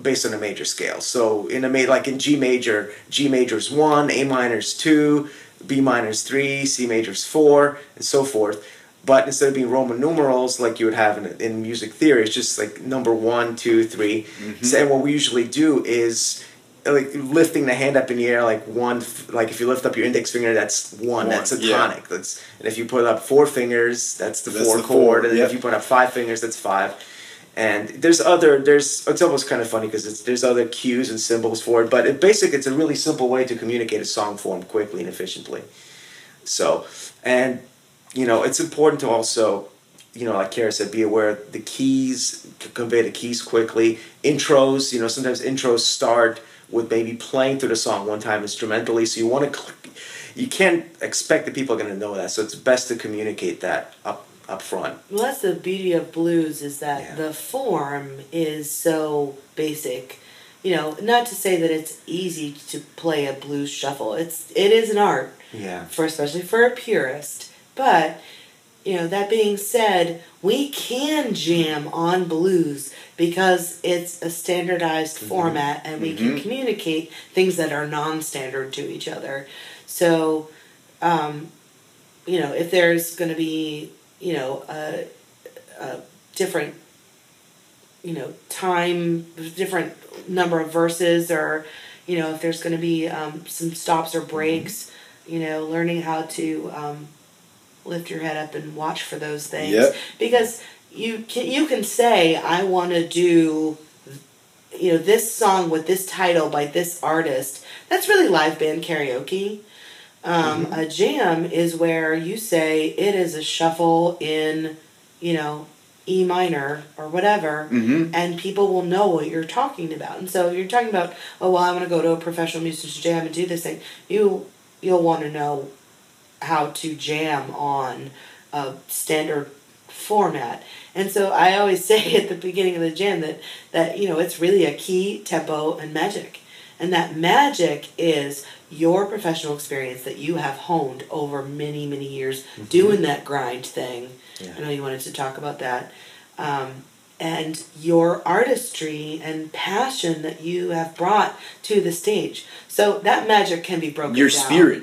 based on a major scale. So in a ma- like in G major, G major is one, A minor is two, B minor is three, C major is four, and so forth. But instead of being Roman numerals like you would have in, in music theory, it's just like number one, two, three. Mm-hmm. So, and what we usually do is like lifting the hand up in the air, like one, like if you lift up your index finger, that's one, One, that's a yeah. tonic. That's and if you put up four fingers, that's the That's four the chord, four, and yeah. if you put up five fingers, that's five and there's other there's it's almost kind of funny because there's other cues and symbols for it but it basically it's a really simple way to communicate a song form quickly and efficiently. So and you know it's important to also you know like Cara said be aware the keys convey the keys quickly. Intros you know sometimes intros start with maybe playing through the song one time instrumentally so you want to you can't expect that people are going to know that so it's best to communicate that up up front Well, that's the beauty of blues is that Yeah. the form is so basic. You know, not to say that it's easy to play a blues shuffle. It's it is an art yeah for especially for a purist. But you know, that being said, we can jam on blues because it's a standardized format and we can communicate things that are non-standard to each other. So, um, you know, if there's going to be, you know, a, a different, you know, time, different number of verses, or, you know, if there's going to be um, some stops or breaks, you know, learning how to um, lift your head up and watch for those things. Yep. Because you can you can say I want to do you know this song with this title by this artist that's really live band karaoke um, Mm-hmm. a jam is where you say it is a shuffle in you know e minor or whatever Mhm. and people will know what you're talking about and so if you're talking about oh well i want to go to a professional musician's jam and do this thing you you'll want to know how to jam on a standard format. And so I always say at the beginning of the jam that that you know it's really a key, tempo, and magic. And that magic is your professional experience that you have honed over many, many years doing that grind thing. Yeah. I know you wanted to talk about that. Um, and your artistry and passion that you have brought to the stage. So that magic can be broken Your down. spirit.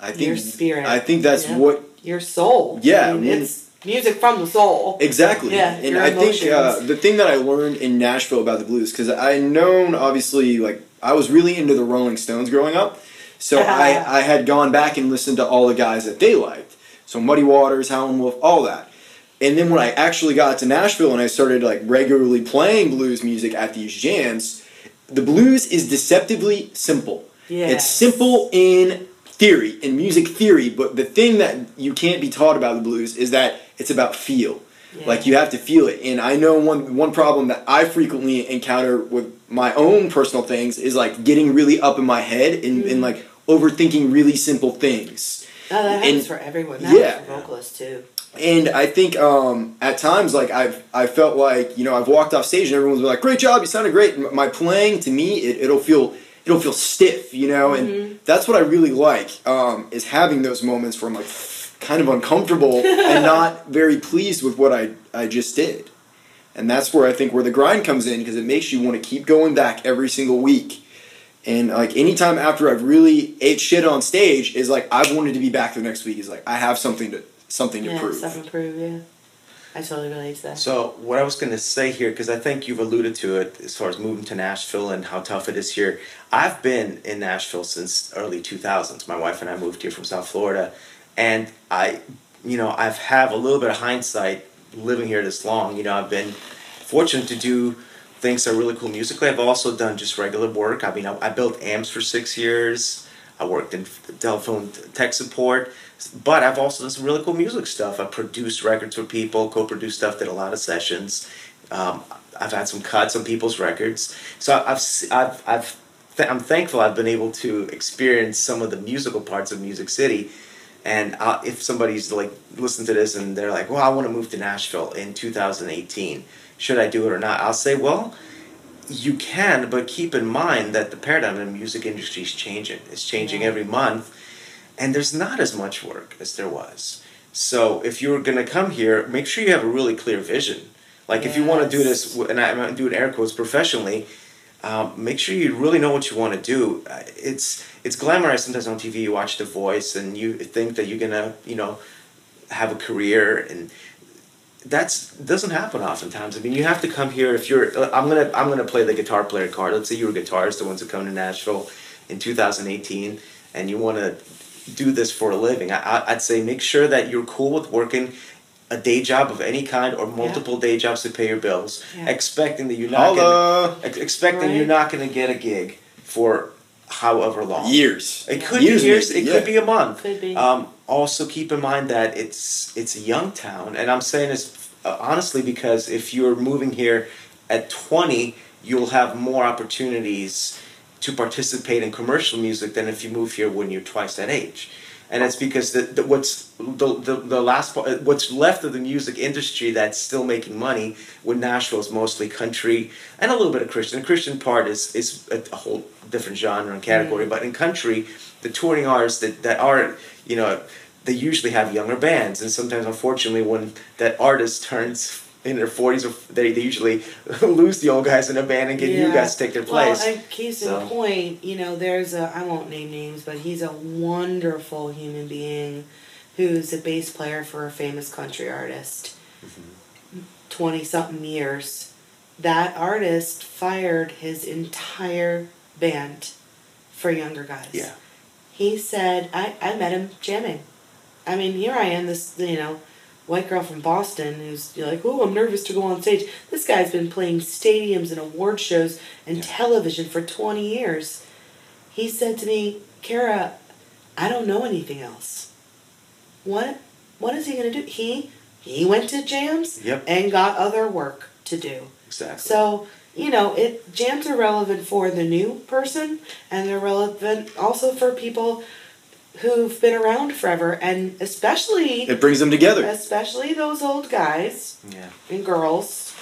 I think Your spirit. I think that's Yeah. what Your soul. Yeah, I mean, it's music from the soul. Exactly. Yeah, and I think uh, the thing that I learned in Nashville about the blues, because I known obviously like I was really into the Rolling Stones growing up, so uh-huh. I I had gone back and listened to all the guys that they liked, so Muddy Waters, Howlin' Wolf, all that. And then when I actually got to Nashville and I started like regularly playing blues music at these jams, the blues is deceptively simple. It's simple in theory, in music theory, but the thing that you can't be taught about the blues is that it's about feel. Yeah. Like you have to feel it. And I know one one problem that I frequently encounter with my own personal things is like getting really up in my head and, and like overthinking really simple things. Oh, that happens and- for everyone. That yeah. happens for vocalists too. And I think um, at times, like I've, I felt like you know I've walked off stage and everyone's been like, "Great job, you sounded great." And my playing to me, it, it'll feel, it'll feel stiff, you know, and that's what I really like um, is having those moments where I'm like kind of uncomfortable and not very pleased with what I, I just did, and that's where I think where the grind comes in because it makes you want to keep going back every single week. And like anytime after I've really ate shit on stage is like I've wanted to be back the next week is like I have something to something to Yeah, prove. self improve. Yeah, I totally relate to that. So what I was going to say here, because I think you've alluded to it as far as moving to Nashville and how tough it is here. I've been in Nashville since early 2000s. My wife and I moved here from South Florida, and I, you know, I've have a little bit of hindsight living here this long. You know, I've been fortunate to do things that are really cool musically. I've also done just regular work. I mean, I, I built amps for six years. I worked in telephone tech support, but I've also done some really cool music stuff. I produced records for people, co-produced stuff, did a lot of sessions. Um, I've had some cuts on people's records, so I've I've I've th- I'm thankful I've been able to experience some of the musical parts of Music City. And uh, if somebody's like listen to this and they're like, "Well, I want to move to Nashville in 2018. Should I do it or not?" I'll say, "Well, you can, but keep in mind that the paradigm in the music industry is changing. It's changing Yeah. every month, and there's not as much work as there was. So if you're gonna come here, make sure you have a really clear vision. Like if you want to do this, and I'm doing air quotes professionally, um, make sure you really know what you want to do. Uh, It's it's glamorized sometimes on TV. You watch The Voice, and you think that you're gonna, you know, have a career and that's doesn't happen oftentimes. I mean, you have to come here if you're. uh, I'm gonna I'm gonna play the guitar player card. Let's say you're a guitarist, the ones who come to Nashville in 2018, and you want to do this for a living. I, I- I'd say make sure that you're cool with working a day job of any kind or multiple day jobs to pay your bills, Yeah. expecting that you're not gonna, ex- expecting Right. you're not going to get a gig for however long. Years. It could Years be years. maybe, it yeah. could be a month. Could be. Um, also, keep in mind that it's it's a young town, and I'm saying this uh, honestly because if you're moving here at 20, you'll have more opportunities to participate in commercial music than if you move here when you're twice that age. And it's because the, the what's the, the the last part, uh, what's left of the music industry that's still making money when Nashville is mostly country and a little bit of Christian. The Christian part is is a, a whole different genre and category, mm. but in country, the touring artists that, that are you know they usually have younger bands, and sometimes unfortunately when that artist turns in their forties, they, they usually lose the old guys in a band and get new guys to take their place. Well, and case in So- point, you know, there's a I won't name names, but he's a wonderful human being who's a bass player for a famous country artist. Mm-hmm. Twenty something years. That artist fired his entire band for younger guys. Yeah. He said I, I met him jamming. I mean, here I am, this you know, white girl from Boston who's you're like, oh, I'm nervous to go on stage. This guy's been playing stadiums and award shows and Yeah. television for 20 years. He said to me, Cara, I don't know anything else. What? What is he gonna do? He he went to jams Yep. and got other work to do. Exactly. So you know, it jams are relevant for the new person, and they're relevant also for people who've been around forever, and especially It brings them together. especially those old guys yeah. and girls.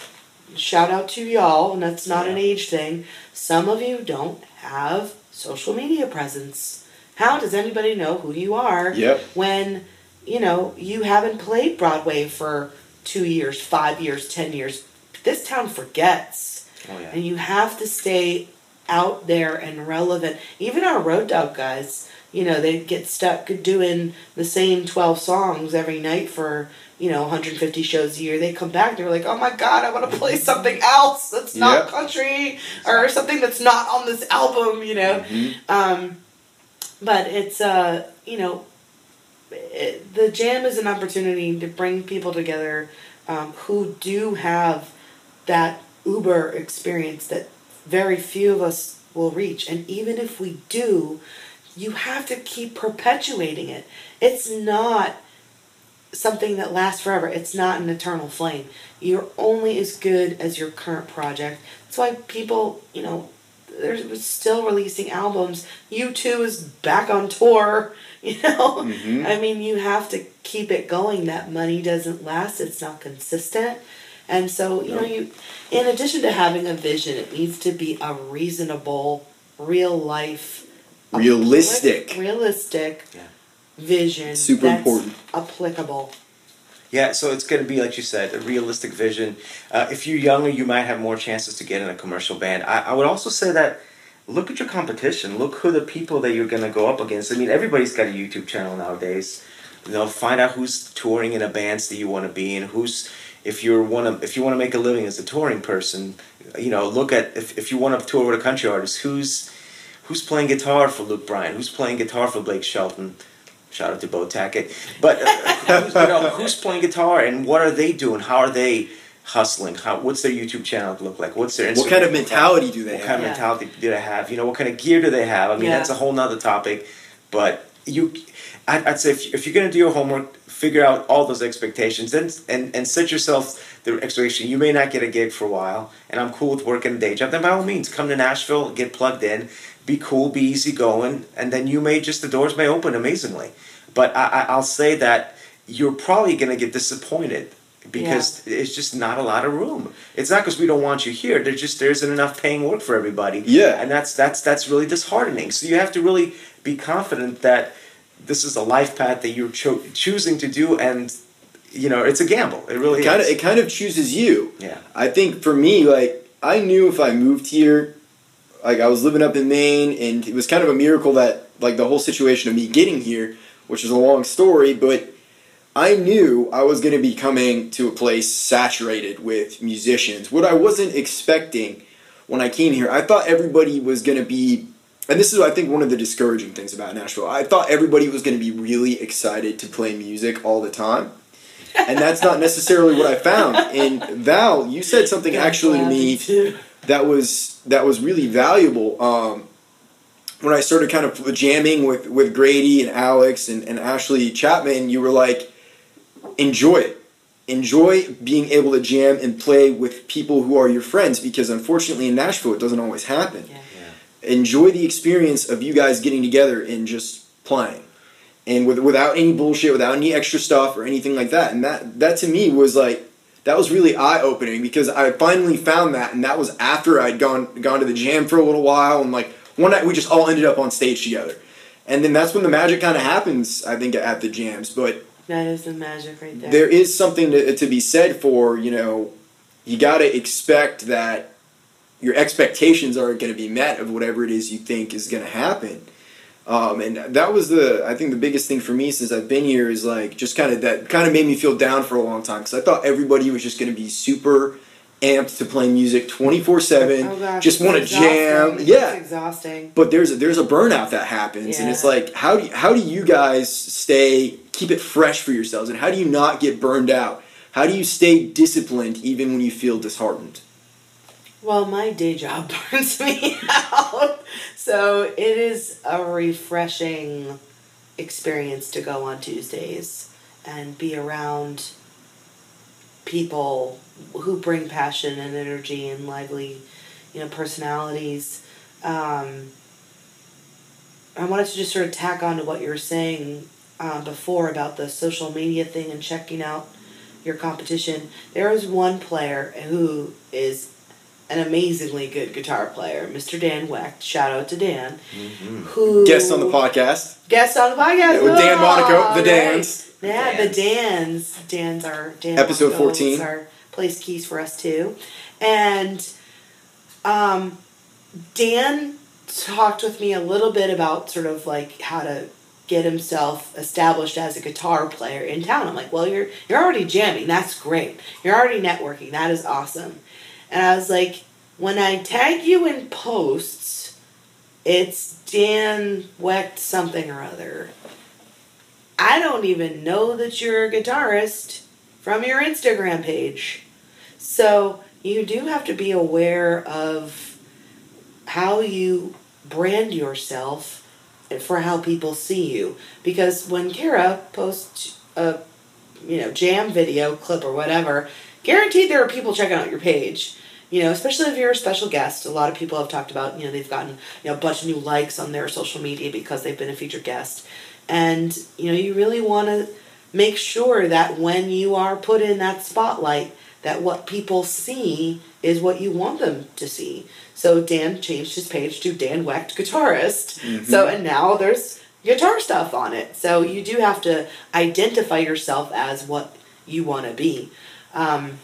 Shout out to y'all, and that's not an age thing. Some of you don't have social media presence. How does anybody know who you are Yep. when you know you haven't played Broadway for two years, five years, ten years? This town forgets. Oh yeah. And you have to stay out there and relevant. Even our road dog guys, you know, they get stuck doing the same 12 songs every night for, you know, 150 shows a year. They come back, they're like, oh my god, I want to play something else that's not Yep. country or something that's not on this album, you know. Mhm. Um, but it's, uh, you know, it, the jam is an opportunity to bring people together um, who do have that Uber experience that very few of us will reach. And even if we do, you have to keep perpetuating it. It's not something that lasts forever. It's not an eternal flame. You're only as good as your current project. That's why people, you know, they're still releasing albums. U2 is back on tour, you know. Mhm. I mean, you have to keep it going. That money doesn't last. It's not consistent. And so, you know, you in addition to having a vision, it needs to be a reasonable, real life Realistic. realistic Yeah. vision Super that's important. applicable. Yeah, so it's going to be like you said, a realistic vision. Uh, if you're younger, you might have more chances to get in a commercial band. I, I would also say that look at your competition. Look who the people that you're going to go up against. I mean, everybody's got a YouTube channel nowadays. You know, find out who's touring in a bands that you want to be in. Who's if you're one of if you want to make a living as a touring person, you know, look at if, if you want to tour with a country artist, who's who's playing guitar for Luke Bryan, who's playing guitar for Blake Shelton. Shout out to Bo Tackett. But uh, who's, you know, who's playing guitar and what are they doing? How are they hustling? How what's their YouTube channel look like? What's their Instagram What kind of mentality do they what have? kind of Yeah. mentality do they have? You know, what kind of gear do they have? I mean, Yeah. that's a whole nother topic. But you, I'd, I'd say if, if you're gonna do your homework, figure out all those expectations and, and and set yourself the expectation. You may not get a gig for a while, and I'm cool with working a day job. Then by all means, come to Nashville, get plugged in, be cool, be easy going, and then you may just the doors may open amazingly. But I, I I'll say that you're probably gonna get disappointed because it's just not a lot of room. It's not because we don't want you here. There's just there isn't enough paying work for everybody. Yeah. and that's that's that's really disheartening. So you have to really be confident that this is a life path that you're cho- choosing to do, and you know it's a gamble. It really It kind of it kind of chooses you. yeah. I think for me, like I knew if I moved here, like I was living up in Maine, and it was kind of a miracle that like the whole situation of me getting here, which is a long story, but I knew I was going to be coming to a place saturated with musicians. What I wasn't expecting when I came here, I thought everybody was going to be, and this is I think one of the discouraging things about Nashville. I thought everybody was going to be really excited to play music all the time. and that's not necessarily what I found. And Val, you said something actually to me that was that was really valuable. Um, when I started kind of jamming with, with Grady and Alex and, and Ashley Chapman, you were like, enjoy it. Enjoy being able to jam and play with people who are your friends because unfortunately in Nashville it doesn't always happen. Yeah. Enjoy the experience of you guys getting together and just playing. And with, without any bullshit, without any extra stuff or anything like that. And that that to me was like that was really eye opening because I finally found that, and that was after I'd gone gone to the jam for a little while, and like one night we just all ended up on stage together, and then that's when the magic kind of happens. I think at the jams, but That is the magic right there. there is something to, to be said for you know you got to expect that your expectations are going to be met of whatever it is you think is going to happen um, and that was the i think the biggest thing for me since i've been here is like just kind of that kind of made me feel down for a long time because i thought everybody was just going to be super amped to play music 24-7 Oh gosh, just want to jam yeah It's exhausting. but there's a, there's a burnout that happens, and it's like how do you, how do you guys stay keep it fresh for yourselves, and how do you not get burned out? How do you stay disciplined even when you feel disheartened? Well, my day job burns me out. So it is a refreshing experience to go on Tuesdays and be around people who bring passion and energy and lively, you know, personalities. Um, I wanted to just sort of tack on to what you were saying uh, before about the social media thing and checking out your competition. There is one player who is an amazingly good guitar player, Mr. Dan Wecht. Shout out to Dan. Who Guest on the podcast Guest on the podcast Yeah, with Dan Oh, Monaco, the right. Dans. Yeah, Dans. the Dans. Dans are Dan Episode Monaco 14. is Our plays keys for us too, and um, Dan talked with me a little bit about sort of like how to get himself established as a guitar player in town. I'm like, well, you're you're already jamming. That's great. You're already networking. That is awesome. And I was like, when I tag you in posts, it's Dan Wecht something or other. I don't even know that you're a guitarist from your Instagram page. So you do have to be aware of how you brand yourself for how people see you. Because when Cara posts a you know jam video clip or whatever, guaranteed there are people checking out your page. You know, especially if you're a special guest. A lot of people have talked about, you know, they've gotten, you know, a bunch of new likes on their social media because they've been a featured guest. And, you know, you really want to make sure that when you are put in that spotlight, that what people see is what you want them to see. So Dan changed his page to Dan Wecht Guitarist. So, and now there's guitar stuff on it. So you do have to identify yourself as what you want to be. Um,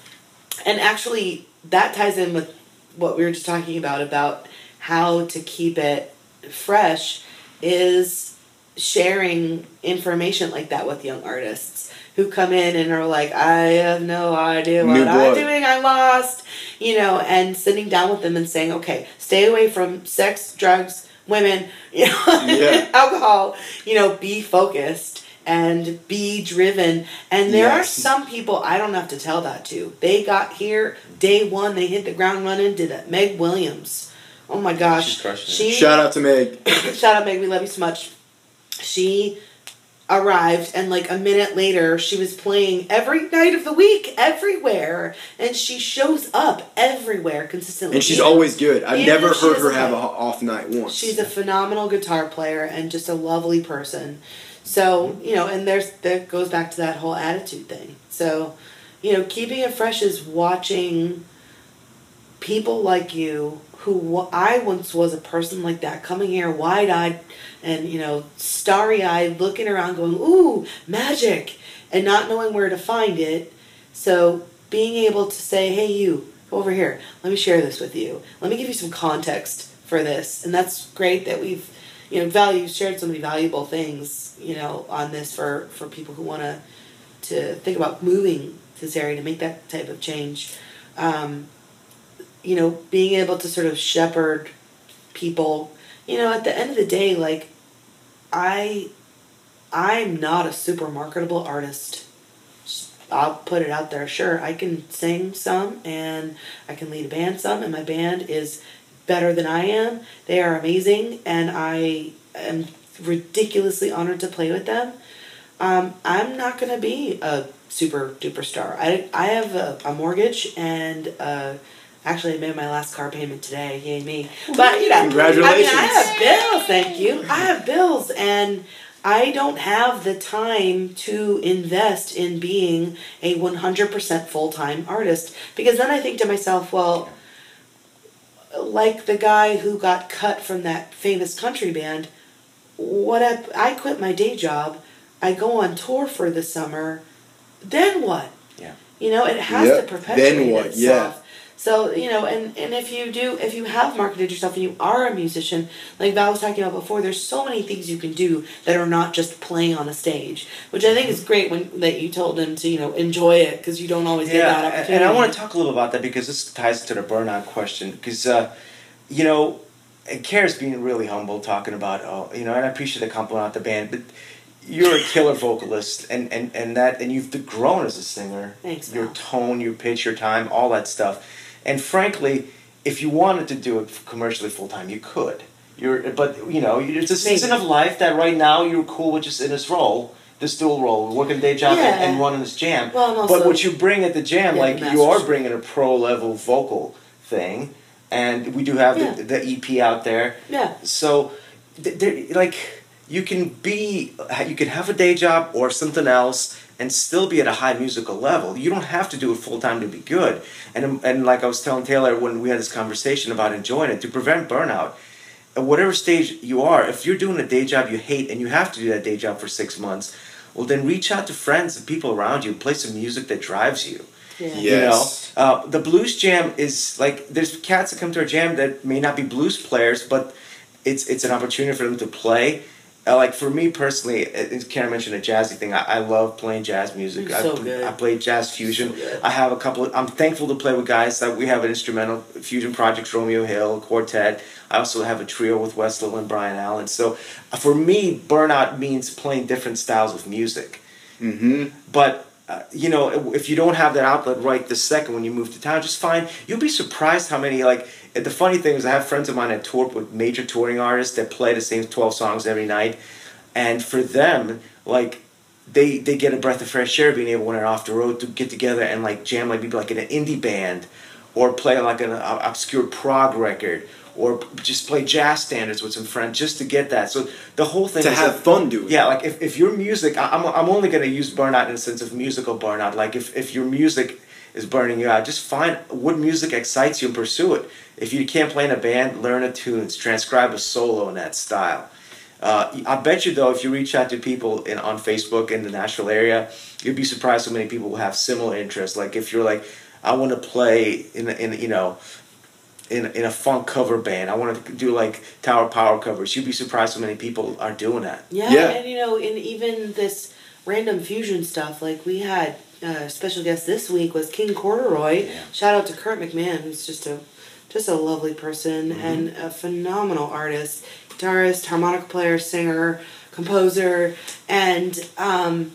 and actually, that ties in with what we were just talking about about how to keep it fresh is sharing information like that with young artists who come in and are like, I have no idea what New I'm doing, I'm lost, you know, and sitting down with them and saying, okay, stay away from sex, drugs, women, you know, Yeah. alcohol, you know, be focused and be driven. And there are some people I don't have to tell that to. They got here day one, they hit the ground running, did it. Meg Williams. Oh my gosh. She's crushing it. She Shout out to Meg. shout out Meg, we love you so much. She arrived and like a minute later she was playing every night of the week everywhere and she shows up everywhere consistently And she's Even- always good. I've even never heard her have a play. ho- off night once. She's a phenomenal guitar player and just a lovely person. So, you know, and there's that goes back to that whole attitude thing. So, you know, keeping it fresh is watching people like you who I once was a person like that coming here wide-eyed and, you know, starry-eyed looking around going, "Ooh, magic." and not knowing where to find it. So, being able to say, "Hey you, over here. Let me share this with you. Let me give you some context for this." And that's great that we've you know value shared so many valuable things you know on this for for people who want to to think about moving to this area to make that type of change um, you know being able to sort of shepherd people you know at the end of the day like i i'm not a super marketable artist I'll put it out there. Sure, I can sing some and I can lead a band some, and my band is better than I am. They are amazing, and I am ridiculously honored to play with them. Um, I'm not gonna be a super duper star. I, I have a, a mortgage and uh, actually I made my last car payment today. Yay me! But you know, Congratulations. I mean, I have bills. Thank you. I have bills, and I don't have the time to invest in being a 100% full time artist because then I think to myself, well, like the guy who got cut from that famous country band, what I, I quit my day job, I go on tour for the summer, then what? Yeah. You know, it has Yep, to perpetuate then what? itself. Yeah. So, you know, and, and if you do, if you have marketed yourself and you are a musician, like Val was talking about before, there's so many things you can do that are not just playing on a stage, which I think is great when that you told them to, you know, enjoy it because you don't always get that opportunity. and I want to talk a little about that because this ties to the burnout question. Because, uh, you know, and Cara's being really humble talking about, oh, you know, and I appreciate the compliment about the band, but you're a killer vocalist, and, and, and that, and you've grown as a singer. Thanks, Your tone, your pitch, your time, all that stuff. And frankly, if you wanted to do it commercially full time, you could. You're, but you know, it's a season Maybe. of life that right now you're cool with just in this role, this dual role, working day job and, and running this jam. Well, and but what you bring at the jam, Yeah, like the you are bringing a pro level vocal thing, and we do have Yeah. the, the EP out there. Yeah. So, like, you can be, you can have a day job or something else and still be at a high musical level. You don't have to do it full time to be good. And um, and like I was telling Taylor when we had this conversation about enjoying it to prevent burnout. At whatever stage you are, if you're doing a day job you hate and you have to do that day job for six months, well then reach out to friends and people around you and play some music that drives you. Yeah. Yeah. You know, Yes. uh, the blues jam is like there's cats that come to our jam that may not be blues players, but it's it's an opportunity for them to play. Uh, like for me personally, uh, uh, Karen mentioned a jazzy thing. I, I love playing jazz music. It's I, so good. I play jazz fusion. So. I have a couple. Of, I'm thankful to play with guys that we have an instrumental fusion projects. Romeo Hill quartet. I also have a trio with Westlow and Brian Allen. So uh, for me, burnout means playing different styles of music. Mm-hmm. But uh, you know, if you don't have that outlet right this second when you move to town, just fine. You'll be surprised how many like. The funny thing is, I have friends of mine that tour with major touring artists that play the same twelve songs every night, and for them, like. They, they get a breath of fresh air being able when they're off the road to get together and like jam like maybe like in an indie band or play like an uh, obscure prog record or just play jazz standards with some friends just to get that. So the whole thing To is have that- fun doing yeah like if, if your music I- I'm, I'm only going to use burnout in the sense of musical burnout. Like if, if your music is burning you out just find what music excites you and pursue it. If you can't play in a band learn a tunes transcribe a solo in that style. Uh, I bet you though, if you reach out to people in on Facebook in the Nashville area, you'd be surprised how many people will have similar interests. Like if you're like, I want to play in in you know, in in a funk cover band. I want to do like Tower Power covers. You'd be surprised how many people are doing that. Yeah, Yeah. and you know, in even this random fusion stuff, like we had uh, special guest this week was King Corduroy. Yeah. Shout out to Kurt McMahon, who's just a just a lovely person Mm-hmm. and a phenomenal artist, guitarist, harmonica player, singer, composer, and um,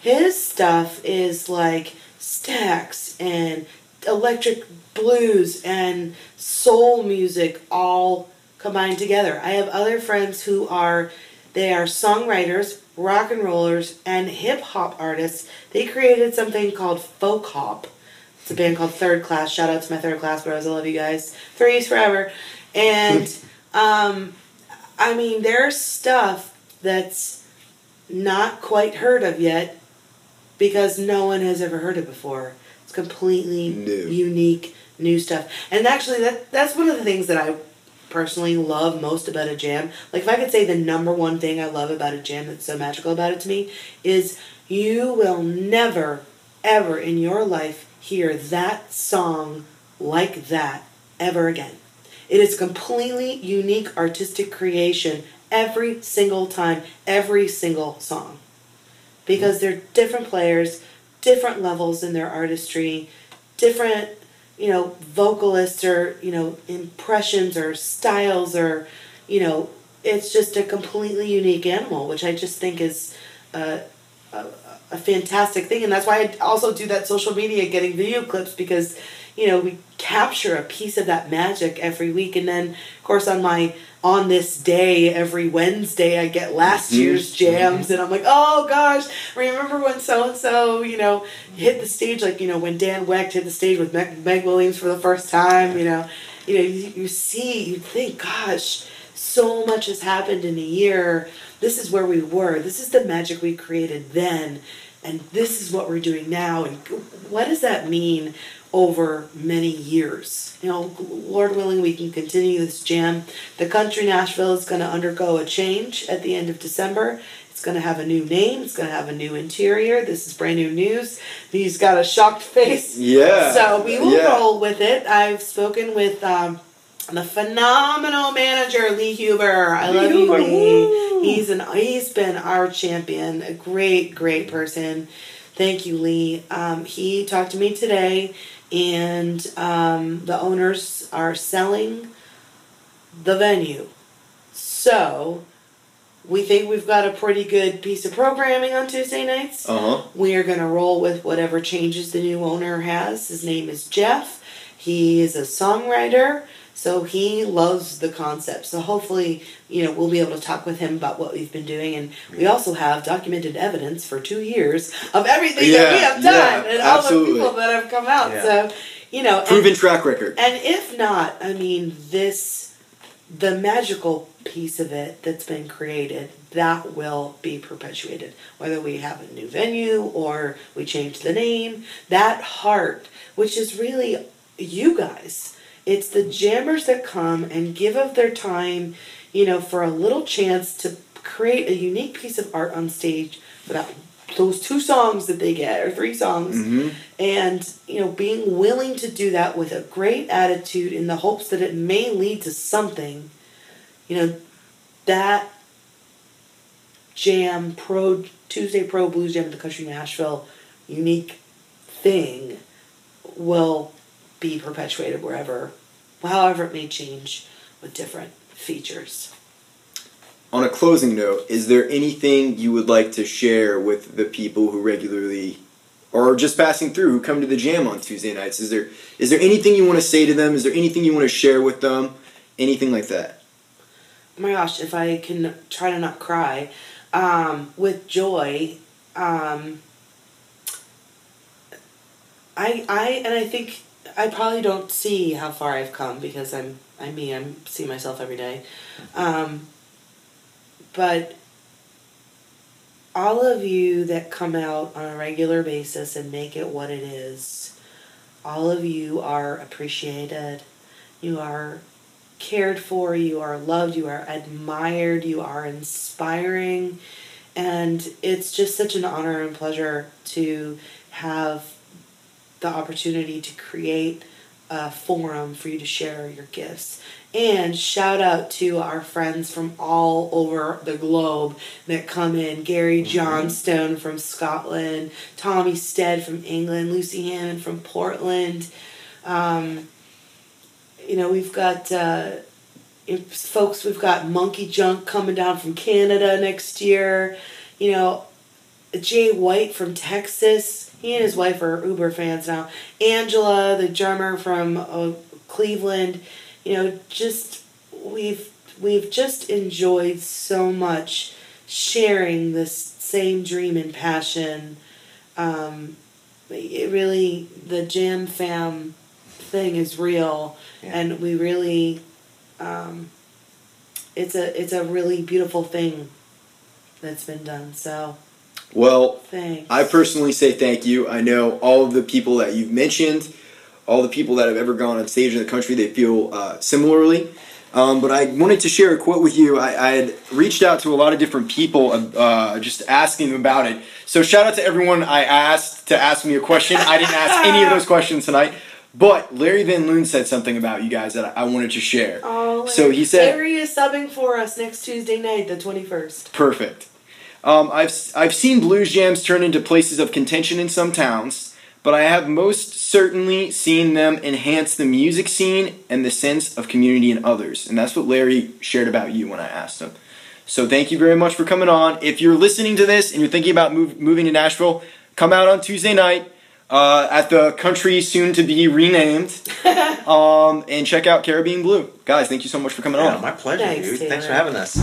his stuff is like Stax and electric blues and soul music all combined together. I have other friends who are they are songwriters, rock and rollers, and hip hop artists. They created something called folk hop. It's a band called Third Class. Shout out to my third class bros. I love you guys. Threes forever. And um, I mean, there's stuff that's not quite heard of yet because no one has ever heard it before. It's completely New. unique, new stuff. And actually, that that's one of the things that I personally love most about a jam. Like, if I could say the number one thing I love about a jam that's so magical about it to me is you will never, ever in your life hear that song like that ever again. It is completely unique artistic creation every single time, every single song. Because they're different players, different levels in their artistry, different, you know, vocalists or, you know, impressions or styles or, you know, it's just a completely unique animal, which I just think is a, a, a fantastic thing. And that's why I also do that social media getting video clips because, you know, we capture a piece of that magic every week. And then, of course, on my on this day every Wednesday, I get last mm-hmm. year's mm-hmm. jams, and I'm like, oh gosh, remember when so and so, you know, hit the stage like you know when Dan Wecht hit the stage with Meg, Meg Williams for the first time, you know, you know, you, you see, you think, gosh, so much has happened in a year. This is where we were. This is the magic we created then, and this is what we're doing now. And what does that mean over many years? You know, Lord willing, we can continue this jam. The country Nashville is going to undergo a change at the end of December. It's going to have a new name. It's going to have a new interior. This is brand new news. He's got a shocked face. Yeah. So we will yeah. roll with it. I've spoken with um, the phenomenal manager Lee Huber. I love you, Huber, Lee. He's an he's been our champion. A great, great person. Thank you, Lee. Um, he talked to me today, and um, the owners are selling the venue. So we think we've got a pretty good piece of programming on Tuesday nights. Uh huh. We are going to roll with whatever changes the new owner has. His name is Jeff. He is a songwriter, so he loves the concept. So hopefully, you know, we'll be able to talk with him about what we've been doing, and we also have documented evidence for two years of everything that we have done yeah, and all absolutely. the people that have come out. Yeah. So, you know, and- Proven track record. and if not, I mean, this, the magical piece of it that's been created, that will be perpetuated. Whether we have a new venue or we change the name, that heart, which is really you guys, it's the jammers that come and give of their time, you know, for a little chance to create a unique piece of art on stage that those two songs that they get or three songs Mm-hmm. and you know being willing to do that with a great attitude in the hopes that it may lead to something you know that jam pro tuesday pro blues jam at the country nashville unique thing will be perpetuated wherever however it may change with different features On a closing note, is there anything you would like to share with the people who regularly or just passing through who come to the jam on Tuesday nights? Is there is there anything you want to say to them? Is there anything you want to share with them? Anything like that? oh my gosh, if I can try to not cry, um, with joy, um, I I and I think I probably don't see how far I've come because I'm I mean I'm see myself every day, um, but all of you that come out on a regular basis and make it what it is, all of you are appreciated. You are cared for, you are loved, you are admired, you are inspiring. And it's just such an honor and pleasure to have the opportunity to create a forum for you to share your gifts. And shout out to our friends from all over the globe that come in Gary Johnstone from Scotland, Tommy Stead from England, Lucy Hammond from Portland. Um, you know, we've got uh, folks, we've got Monkey Junk coming down from Canada next year. You know, Jay White from Texas. He and his wife are Uber fans now. Angela, the drummer from uh, Cleveland. You know, just we've we've just enjoyed so much sharing this same dream and passion. Um, it really the Jam Fam thing is real, Yeah. and we really, um, it's a it's a really beautiful thing that's been done. So Well, thanks. I personally say thank you. I know all of the people that you've mentioned, all the people that have ever gone on stage in the country, they feel uh, similarly. Um, but I wanted to share a quote with you. I, I had reached out to a lot of different people, uh, just asking them about it. So shout out to everyone I asked to ask me a question. I didn't ask any of those questions tonight. But Larry Van Loon said something about you guys that I, wanted to share. Oh, So he said- Larry is subbing for us next Tuesday night, the twenty first. Perfect. Um, I've I've seen blues jams turn into places of contention in some towns, but I have most certainly seen them enhance the music scene and the sense of community in others. And that's what Larry shared about you when I asked him. So thank you very much for coming on. If you're listening to this and you're thinking about move, moving to Nashville, come out on Tuesday night uh, at the country soon to be renamed, um, and check out Cara Being Blue. Guys, thank you so much for coming Yeah, on. my pleasure, Thanks, dude. Thanks for having us.